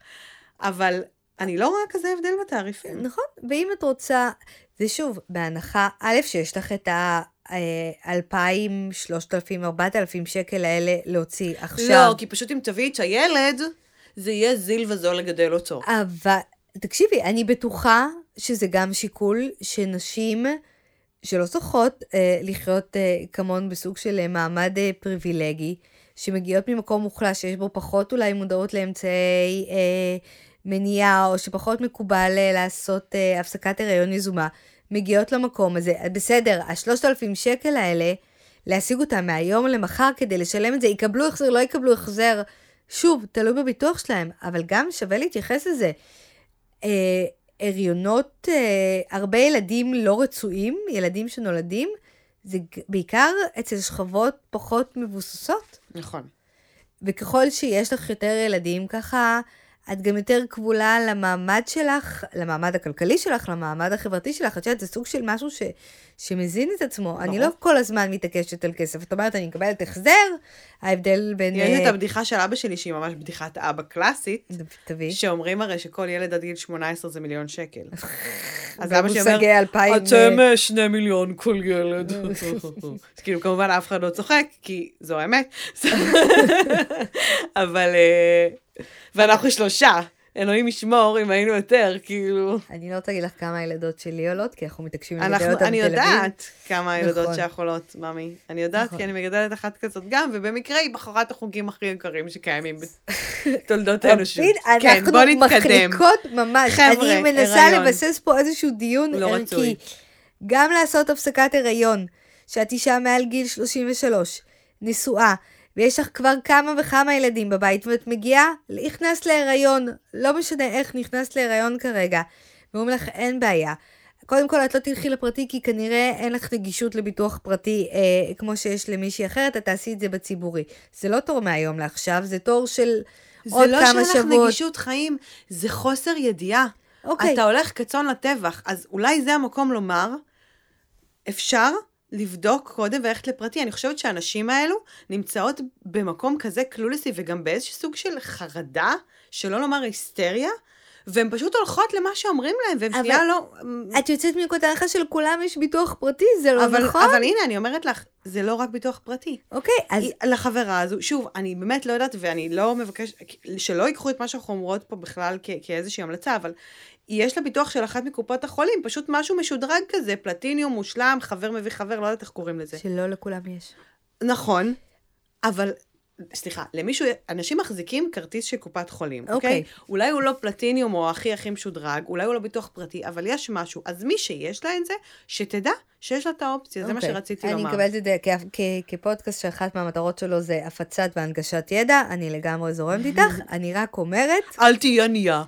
אבל אני לא רואה כזה הבדל בתעריפים. נכון, ואם את רוצה, זה שוב, בהנחה, א', שיש לך את ה... אה, 2,000, 3,000, 4,000 שקל האלה להוציא עכשיו. לא, כי פשוט אם תביאי את הילד, זה יהיה זיל וזול לגדל אותו. אבל, תקשיבי, אני בטוחה שזה גם שיקול שנשים שלא זוכות אה, לחיות אה, כמון בסוג של אה, מעמד אה, פריבילגי, שמגיעות ממקום מוחלש, שיש בו פחות אולי מודעות לאמצעי אה, מניעה, או שפחות מקובל אה, לעשות אה, הפסקת הריון יזומה, מגיעות למקום הזה. אז בסדר, השלושת אלפים שקל האלה, להשיג אותם מהיום למחר כדי לשלם את זה, יקבלו החזר, לא יקבלו החזר. שוב, תלוי בביטוח שלהם, אבל גם שווה להתייחס לזה. אה, הריונות, אה, הרבה ילדים לא רצויים, ילדים שנולדים, זה בעיקר אצל שכבות פחות מבוססות. נכון. וככל שיש לך יותר ילדים, ככה את גם יותר כבולה למעמד שלך, למעמד הכלכלי שלך, למעמד החברתי שלך. את יודעת, זה סוג של משהו ש, שמזין את עצמו. אני לא כל הזמן מתעקשת על כסף. את אומרת, אני מקבלת החזר, ההבדל בין... יש את אה, הבדיחה של אבא שלי, שהיא ממש בדיחת אבא קלאסית, תביא. שאומרים הרי שכל ילד עד גיל 18 זה מיליון שקל. <laughs> אז אבא שלי אומר, מושגי אלפיים, אתם אה, שני מיליון כל ילד. <laughs> <laughs> כאילו, כמובן אף אחד לא צוחק, כי זו האמת. אבל... ואנחנו שלושה. אלוהים ישמור אם היינו יותר, כאילו... אני לא רוצה להגיד לך כמה הילדות שלי עולות, כי אנחנו מתעקשים לגדל אנחנו, אותן אני בתל אביב. יודעת כמה הילדות נכון. שלך עולות, ממי. אני יודעת, נכון. כי אני מגדלת אחת כזאת גם, ובמקרה היא בחרה את החוגים הכי יקרים שקיימים בתולדות האנושות. רבין, כן, אנחנו בוא נתקדם. מחליקות ממש. חבר'ה, אני מנסה הריון. לבסס פה איזשהו דיון לא ערכי. רצוי. גם לעשות הפסקת הריון, שאת אישה מעל גיל 33, נשואה, ויש לך כבר כמה וכמה ילדים בבית, ואת מגיעה, נכנסת להיריון, לא משנה איך נכנסת להיריון כרגע, ואומרים לך, אין בעיה. קודם כל, את לא תלכי לפרטי, כי כנראה אין לך נגישות לביטוח פרטי אה, כמו שיש למישהי אחרת, את תעשי את זה בציבורי. זה לא תור מהיום לעכשיו, זה תור של עוד זה לא כמה שאין לך שבועות. נגישות חיים, זה חוסר ידיעה. אוקיי. אתה הולך כצאן לטבח, אז אולי זה המקום לומר, אפשר לבדוק קודם וללכת לפרטי. אני חושבת שהנשים האלו נמצאות במקום כזה קלולסי וגם באיזשהו סוג של חרדה, שלא לומר היסטריה, והן פשוט הולכות למה שאומרים להן, והן שנייה לא... את יוצאת מנקודת הנחה שלכולם יש ביטוח פרטי, זה לא אבל, נכון? אבל הנה, אני אומרת לך, זה לא רק ביטוח פרטי. אוקיי, אז לחברה הזו, שוב, אני באמת לא יודעת, ואני לא מבקש, שלא ייקחו את מה שאנחנו אומרות פה בכלל כ- כאיזושהי המלצה, אבל יש לה ביטוח של אחת מקופות החולים, פשוט משהו משודרג כזה, פלטיניום, מושלם, חבר מביא חבר, לא יודעת איך קוראים לזה. שלא לכולם יש. נכון, אבל, סליחה, למישהו, אנשים מחזיקים כרטיס של קופת חולים, אוקיי. אוקיי? אולי הוא לא פלטיניום או הכי הכי משודרג, אולי הוא לא ביטוח פרטי, אבל יש משהו. אז מי שיש לה את זה, שתדע שיש לה את האופציה, זה מה אוקיי. שרציתי אני לומר. מקבלת את זה כ- כ- כפודקאסט שאחת מהמטרות שלו זה הפצת והנגשת ידע, אני לגמרי זורמת איתך, <laughs> אני רק אומרת, אל תהיי ענייה.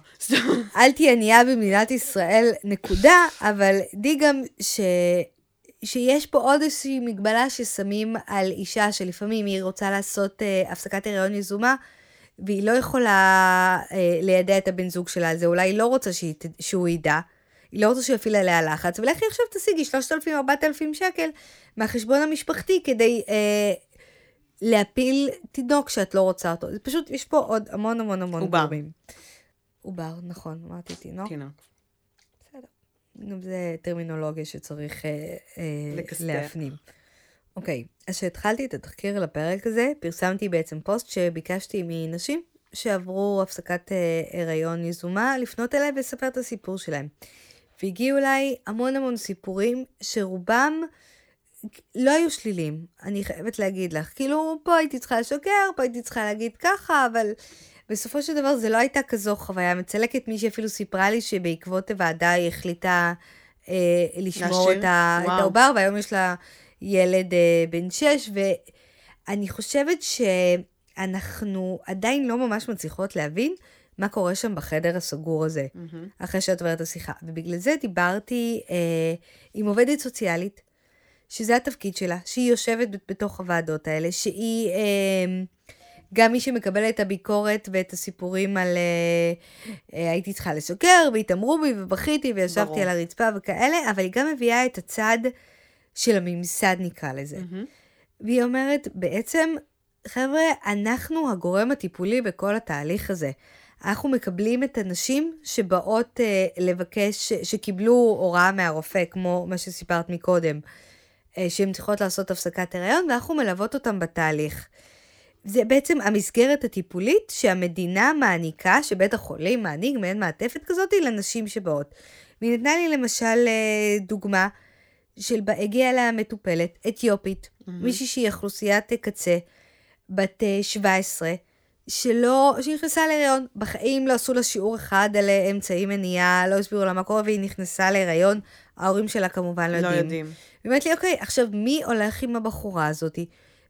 אל תהיה ענייה במדינת ישראל, נקודה, אבל די גם ש... שיש פה עוד איזושהי מגבלה ששמים על אישה שלפעמים היא רוצה לעשות אה, הפסקת הריון יזומה, והיא לא יכולה אה, לידע את הבן זוג שלה על זה, אולי היא לא רוצה שהיא, שהוא ידע, היא לא רוצה שהוא יפעיל עליה לחץ, ולכי עכשיו תשיגי 3,000-4,000 שקל מהחשבון המשפחתי כדי אה, להפיל תינוק שאת לא רוצה אותו. זה פשוט, יש פה עוד המון המון המון עובר. גורמים. עובר, נכון, אמרתי תינוק. תינוק. גם זה טרמינולוגיה שצריך אה, אה, לכסתח. להפנים. אוקיי, אז כשהתחלתי את התחקיר לפרק הזה, פרסמתי בעצם פוסט שביקשתי מנשים שעברו הפסקת אה, הריון יזומה לפנות אליי ולספר את הסיפור שלהם. והגיעו אליי המון המון סיפורים שרובם לא היו שליליים, אני חייבת להגיד לך. כאילו, פה הייתי צריכה לשקר, פה הייתי צריכה להגיד ככה, אבל בסופו של דבר זה לא הייתה כזו חוויה מצלקת. מישהי אפילו סיפרה לי שבעקבות הוועדה היא החליטה אה, לשמור? את, ה- את. העובר, והיום יש לה ילד אה, בן שש, ואני חושבת שאנחנו עדיין לא ממש מצליחות להבין מה קורה שם בחדר הסגור הזה. מהמם. אחרי שאת עוברת את השיחה. ובגלל זה דיברתי אה, עם עובדת סוציאלית, שזה התפקיד שלה, שהיא יושבת בתוך הוועדות האלה, שהיא אה, גם מי שמקבלת את הביקורת ואת הסיפורים על אה, אה, הייתי צריכה לשקר, והתעמרו בי ובכיתי וישבתי ברור. על הרצפה וכאלה, אבל היא גם מביאה את הצד של הממסד נקרא לזה. מהמם. והיא אומרת, בעצם, חבר'ה, אנחנו הגורם הטיפולי בכל התהליך הזה. אנחנו מקבלים את הנשים שבאות אה, לבקש, שקיבלו הוראה מהרופא, כמו מה שסיפרת מקודם, אה, שהן צריכות לעשות הפסקת הריון, ואנחנו מלוות אותן בתהליך. זה בעצם המסגרת הטיפולית שהמדינה מעניקה, שבית החולים מעניק מעין מעטפת כזאת לנשים שבאות. והיא נתנה לי למשל אה, דוגמה של הגיעה אליה מטופלת, אתיופית, מישהי שהיא אוכלוסיית קצה, בת אה, 17, שלא, שנכנסה להיריון, בחיים לא עשו לה שיעור אחד על אה, אמצעי מניעה, לא הסבירו לה מה קורה, והיא נכנסה להיריון, ההורים שלה כמובן לא לא יודעים. יודעים. היא אומרת לי, אוקיי, עכשיו מי הולך עם הבחורה הזאתי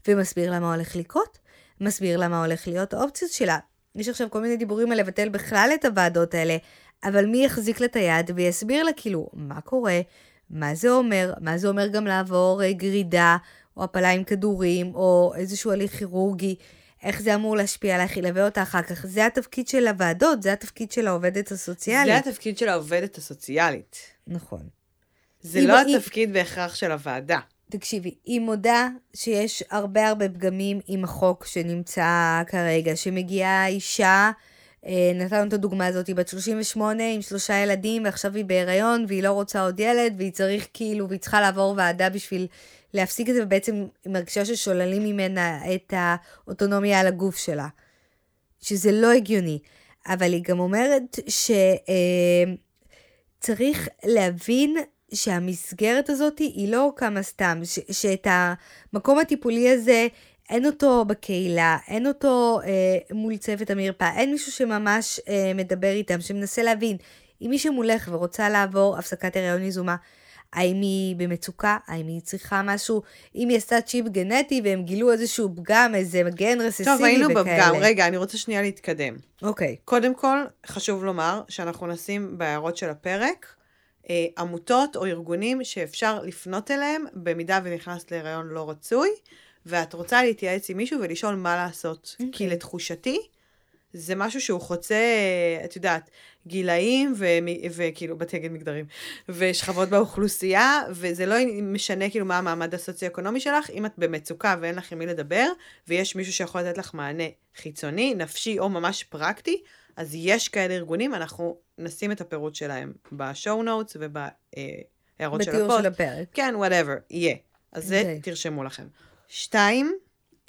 ומסביר לה מה הולך לקרות? מסביר לה מה הולך להיות האופציות שלה. יש עכשיו כל מיני דיבורים על לבטל בכלל את הוועדות האלה, אבל מי יחזיק לה את היד ויסביר לה כאילו מה קורה, מה זה אומר, מה זה אומר גם לעבור אה, גרידה, או הפלה עם כדורים, או איזשהו הליך כירורגי, איך זה אמור להשפיע עלייך, ילווה אותה אחר כך. זה התפקיד של הוועדות, זה התפקיד של העובדת זה הסוציאלית. התפקיד של העובדת הסוציאלית. נכון. זה היא- לא היא- התפקיד בהכרח של הוועדה. תקשיבי, היא מודה שיש הרבה הרבה פגמים עם החוק שנמצא כרגע, שמגיעה אישה, אה, נתנו את הדוגמה הזאת, היא בת 38 עם שלושה ילדים, ועכשיו היא בהיריון, והיא לא רוצה עוד ילד, והיא צריך כאילו, והיא צריכה לעבור ועדה בשביל להפסיק את זה, ובעצם היא מרגישה ששוללים ממנה את האוטונומיה על הגוף שלה. שזה לא הגיוני. אבל היא גם אומרת שצריך להבין שהמסגרת הזאת היא לא קמה סתם, ש- שאת המקום הטיפולי הזה, אין אותו בקהילה, אין אותו אה, מול צוות המרפאה, אין מישהו שממש אה, מדבר איתם, שמנסה להבין. אם מישהו מולך ורוצה לעבור הפסקת הריון יזומה, האם היא במצוקה? האם היא צריכה משהו? אם היא עשתה צ'יפ גנטי והם גילו איזשהו פגם, איזה גן רססיבי טוב, היינו וכאלה. בפגם. רגע, אני רוצה שנייה להתקדם. אוקיי. קודם כל, חשוב לומר שאנחנו נשים בהערות של הפרק עמותות או ארגונים שאפשר לפנות אליהם במידה ונכנסת להיריון לא רצוי, ואת רוצה להתייעץ עם מישהו ולשאול מה לעשות. אוקיי. כי לתחושתי, זה משהו שהוא חוצה, אה, את יודעת, גילאים וכאילו, באתי להגיד מגדרים, ושכבות באוכלוסייה, וזה לא משנה כאילו מה המעמד הסוציו-אקונומי שלך, אם את במצוקה ואין לך עם מי לדבר, ויש מישהו שיכול לתת לך מענה חיצוני, נפשי או ממש פרקטי, אז יש כאלה ארגונים, אנחנו נשים את הפירוט שלהם ב show notes ובהערות של בתיאור הפוסט. של הפרק. כן, whatever, יהיה. אז זה אוקיי. תרשמו לכם. שתיים,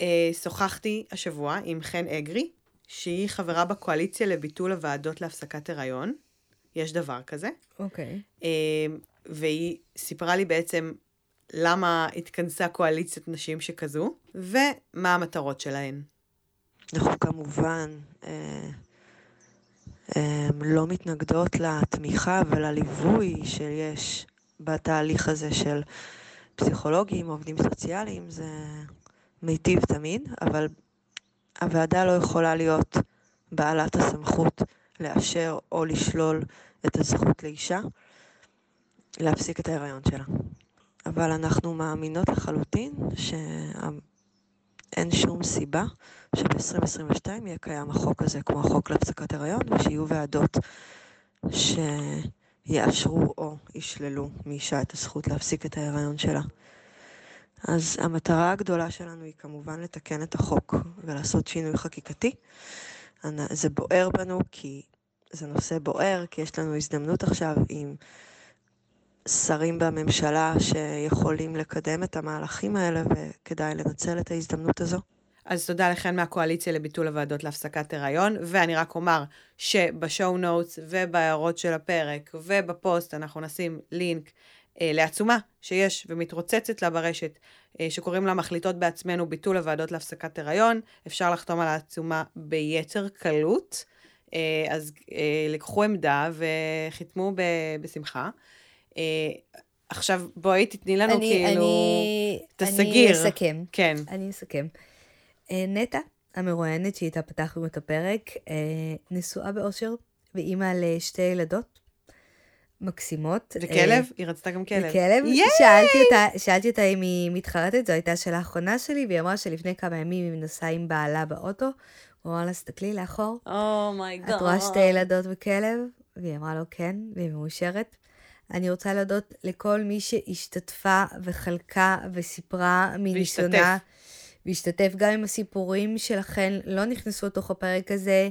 אה, שוחחתי השבוע עם חן אגרי, שהיא חברה בקואליציה לביטול הוועדות להפסקת הריון. יש דבר כזה. אוקיי. אה, והיא סיפרה לי בעצם למה התכנסה קואליציית נשים שכזו, ומה המטרות שלהן. אנחנו כמובן אה, אה, לא מתנגדות לתמיכה ולליווי שיש בתהליך הזה של פסיכולוגים, עובדים סוציאליים, זה מיטיב תמיד, אבל הוועדה לא יכולה להיות בעלת הסמכות לאשר או לשלול את הזכות לאישה להפסיק את ההיריון שלה. אבל אנחנו מאמינות לחלוטין שאין שום סיבה שב-2022 יהיה קיים החוק הזה כמו החוק להפסקת הריון, ושיהיו ועדות שיאשרו או ישללו מאישה את הזכות להפסיק את ההיריון שלה. אז המטרה הגדולה שלנו היא כמובן לתקן את החוק ולעשות שינוי חקיקתי. זה בוער בנו כי זה נושא בוער, כי יש לנו הזדמנות עכשיו עם שרים בממשלה שיכולים לקדם את המהלכים האלה, וכדאי לנצל את ההזדמנות הזו. אז תודה לכן מהקואליציה לביטול הוועדות להפסקת הריון, ואני רק אומר שבשואו נוטס ובהערות של הפרק ובפוסט אנחנו נשים לינק אה, לעצומה שיש ומתרוצצת לה ברשת, אה, שקוראים לה מחליטות בעצמנו ביטול הוועדות להפסקת הריון. אפשר לחתום על העצומה ביתר קלות, אה, אז אה, לקחו עמדה וחיתמו ב- בשמחה. אה, עכשיו בואי תתני לנו אני, כאילו אני, את אני. אסכם. כן. אני אסכם. אה, נטע, המרואיינת שאיתה פתחנו את הפרק, אה, נשואה באושר ואימא לשתי ילדות מקסימות. וכלב? היא רצתה גם כלב. כלב. ייי! שאלתי אותה, שאלתי אותה אם היא מתחרטת, זו הייתה שאלה האחרונה שלי, והיא אמרה שלפני כמה ימים היא נסעה עם בעלה באוטו, הוא אמר לה, סתכלי לאחור, oh my god. את רואה שתי ילדות וכלב? והיא אמרה לו כן, והיא מאושרת. אני רוצה להודות לכל מי שהשתתפה וחלקה וסיפרה מניסיונה. והשתתף גם עם הסיפורים שלכן, לא נכנסו לתוך הפרק הזה.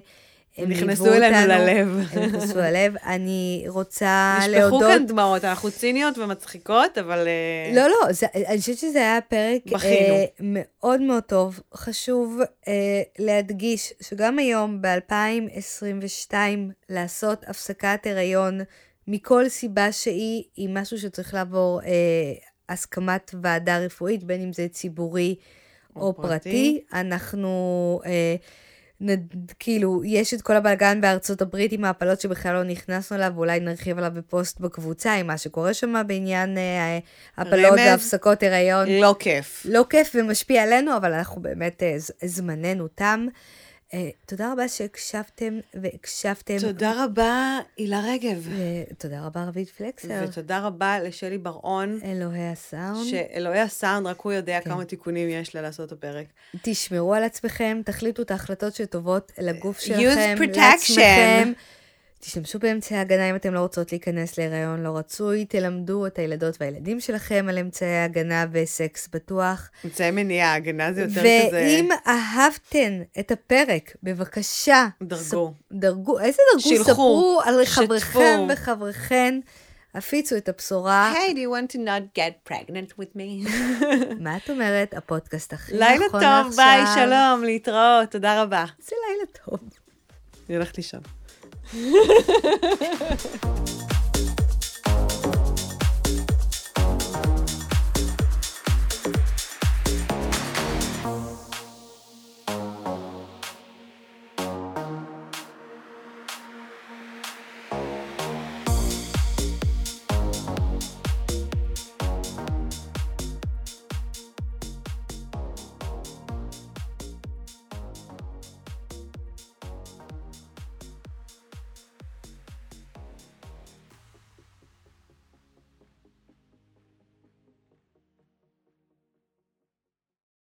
הם נכנסו אלינו אותנו, ללב. הם נכנסו ללב. אני רוצה נשפכו להודות... כאן דמעות, אנחנו ציניות ומצחיקות, אבל... אה, לא, לא, זה, אני חושבת שזה היה פרק בכינו. אה, מאוד מאוד טוב. חשוב אה, להדגיש שגם היום, ב-2022, לעשות הפסקת הריון מכל סיבה שהיא, היא משהו שצריך לעבור אה, הסכמת ועדה רפואית, בין אם זה ציבורי או, או פרטי. פרטי. אנחנו... אה, נד, כאילו, יש את כל הבלגן בארצות הברית עם ההפלות שבכלל לא נכנסנו אליו, ואולי נרחיב עליו בפוסט בקבוצה, עם מה שקורה שם בעניין אה, הפלות רמז. והפסקות הריון. לא כיף. לא כיף ומשפיע עלינו, אבל אנחנו באמת, אה, ז- זמננו תם. אה, תודה רבה שהקשבתם והקשבתם. תודה רבה, הילה רגב. ותודה רבה רביד פלקסר, ותודה רבה לשלי בר-און, אלוהי הסאונד. שאלוהי הסאונד, רק הוא יודע כן. כמה תיקונים יש לה לעשות הפרק. תשמרו על עצמכם, תחליטו את ההחלטות שטובות לגוף Use שלכם, protection. לעצמכם. תשתמשו באמצעי הגנה אם אתם לא רוצות להיכנס להיריון לא רצוי, תלמדו את הילדות והילדים שלכם על אמצעי הגנה וסקס בטוח. אמצעי מניעה, הגנה זה יותר כזה... ואם אהבתן את הפרק, בבקשה, דרגו. ספ- דרגו, איזה דרגו? שילחו, ספרו על. חבריכם וחבריכן, הפיצו את הבשורה. Hey, do you want to not get pregnant with me? <laughs> מה את אומרת? הפודקאסט הכי לילה נכון טוב, ביי, עכשיו. שלום, להתראות, תודה רבה. זה לילה טוב. אני הולכת לישון. Ha ha ha ha ha!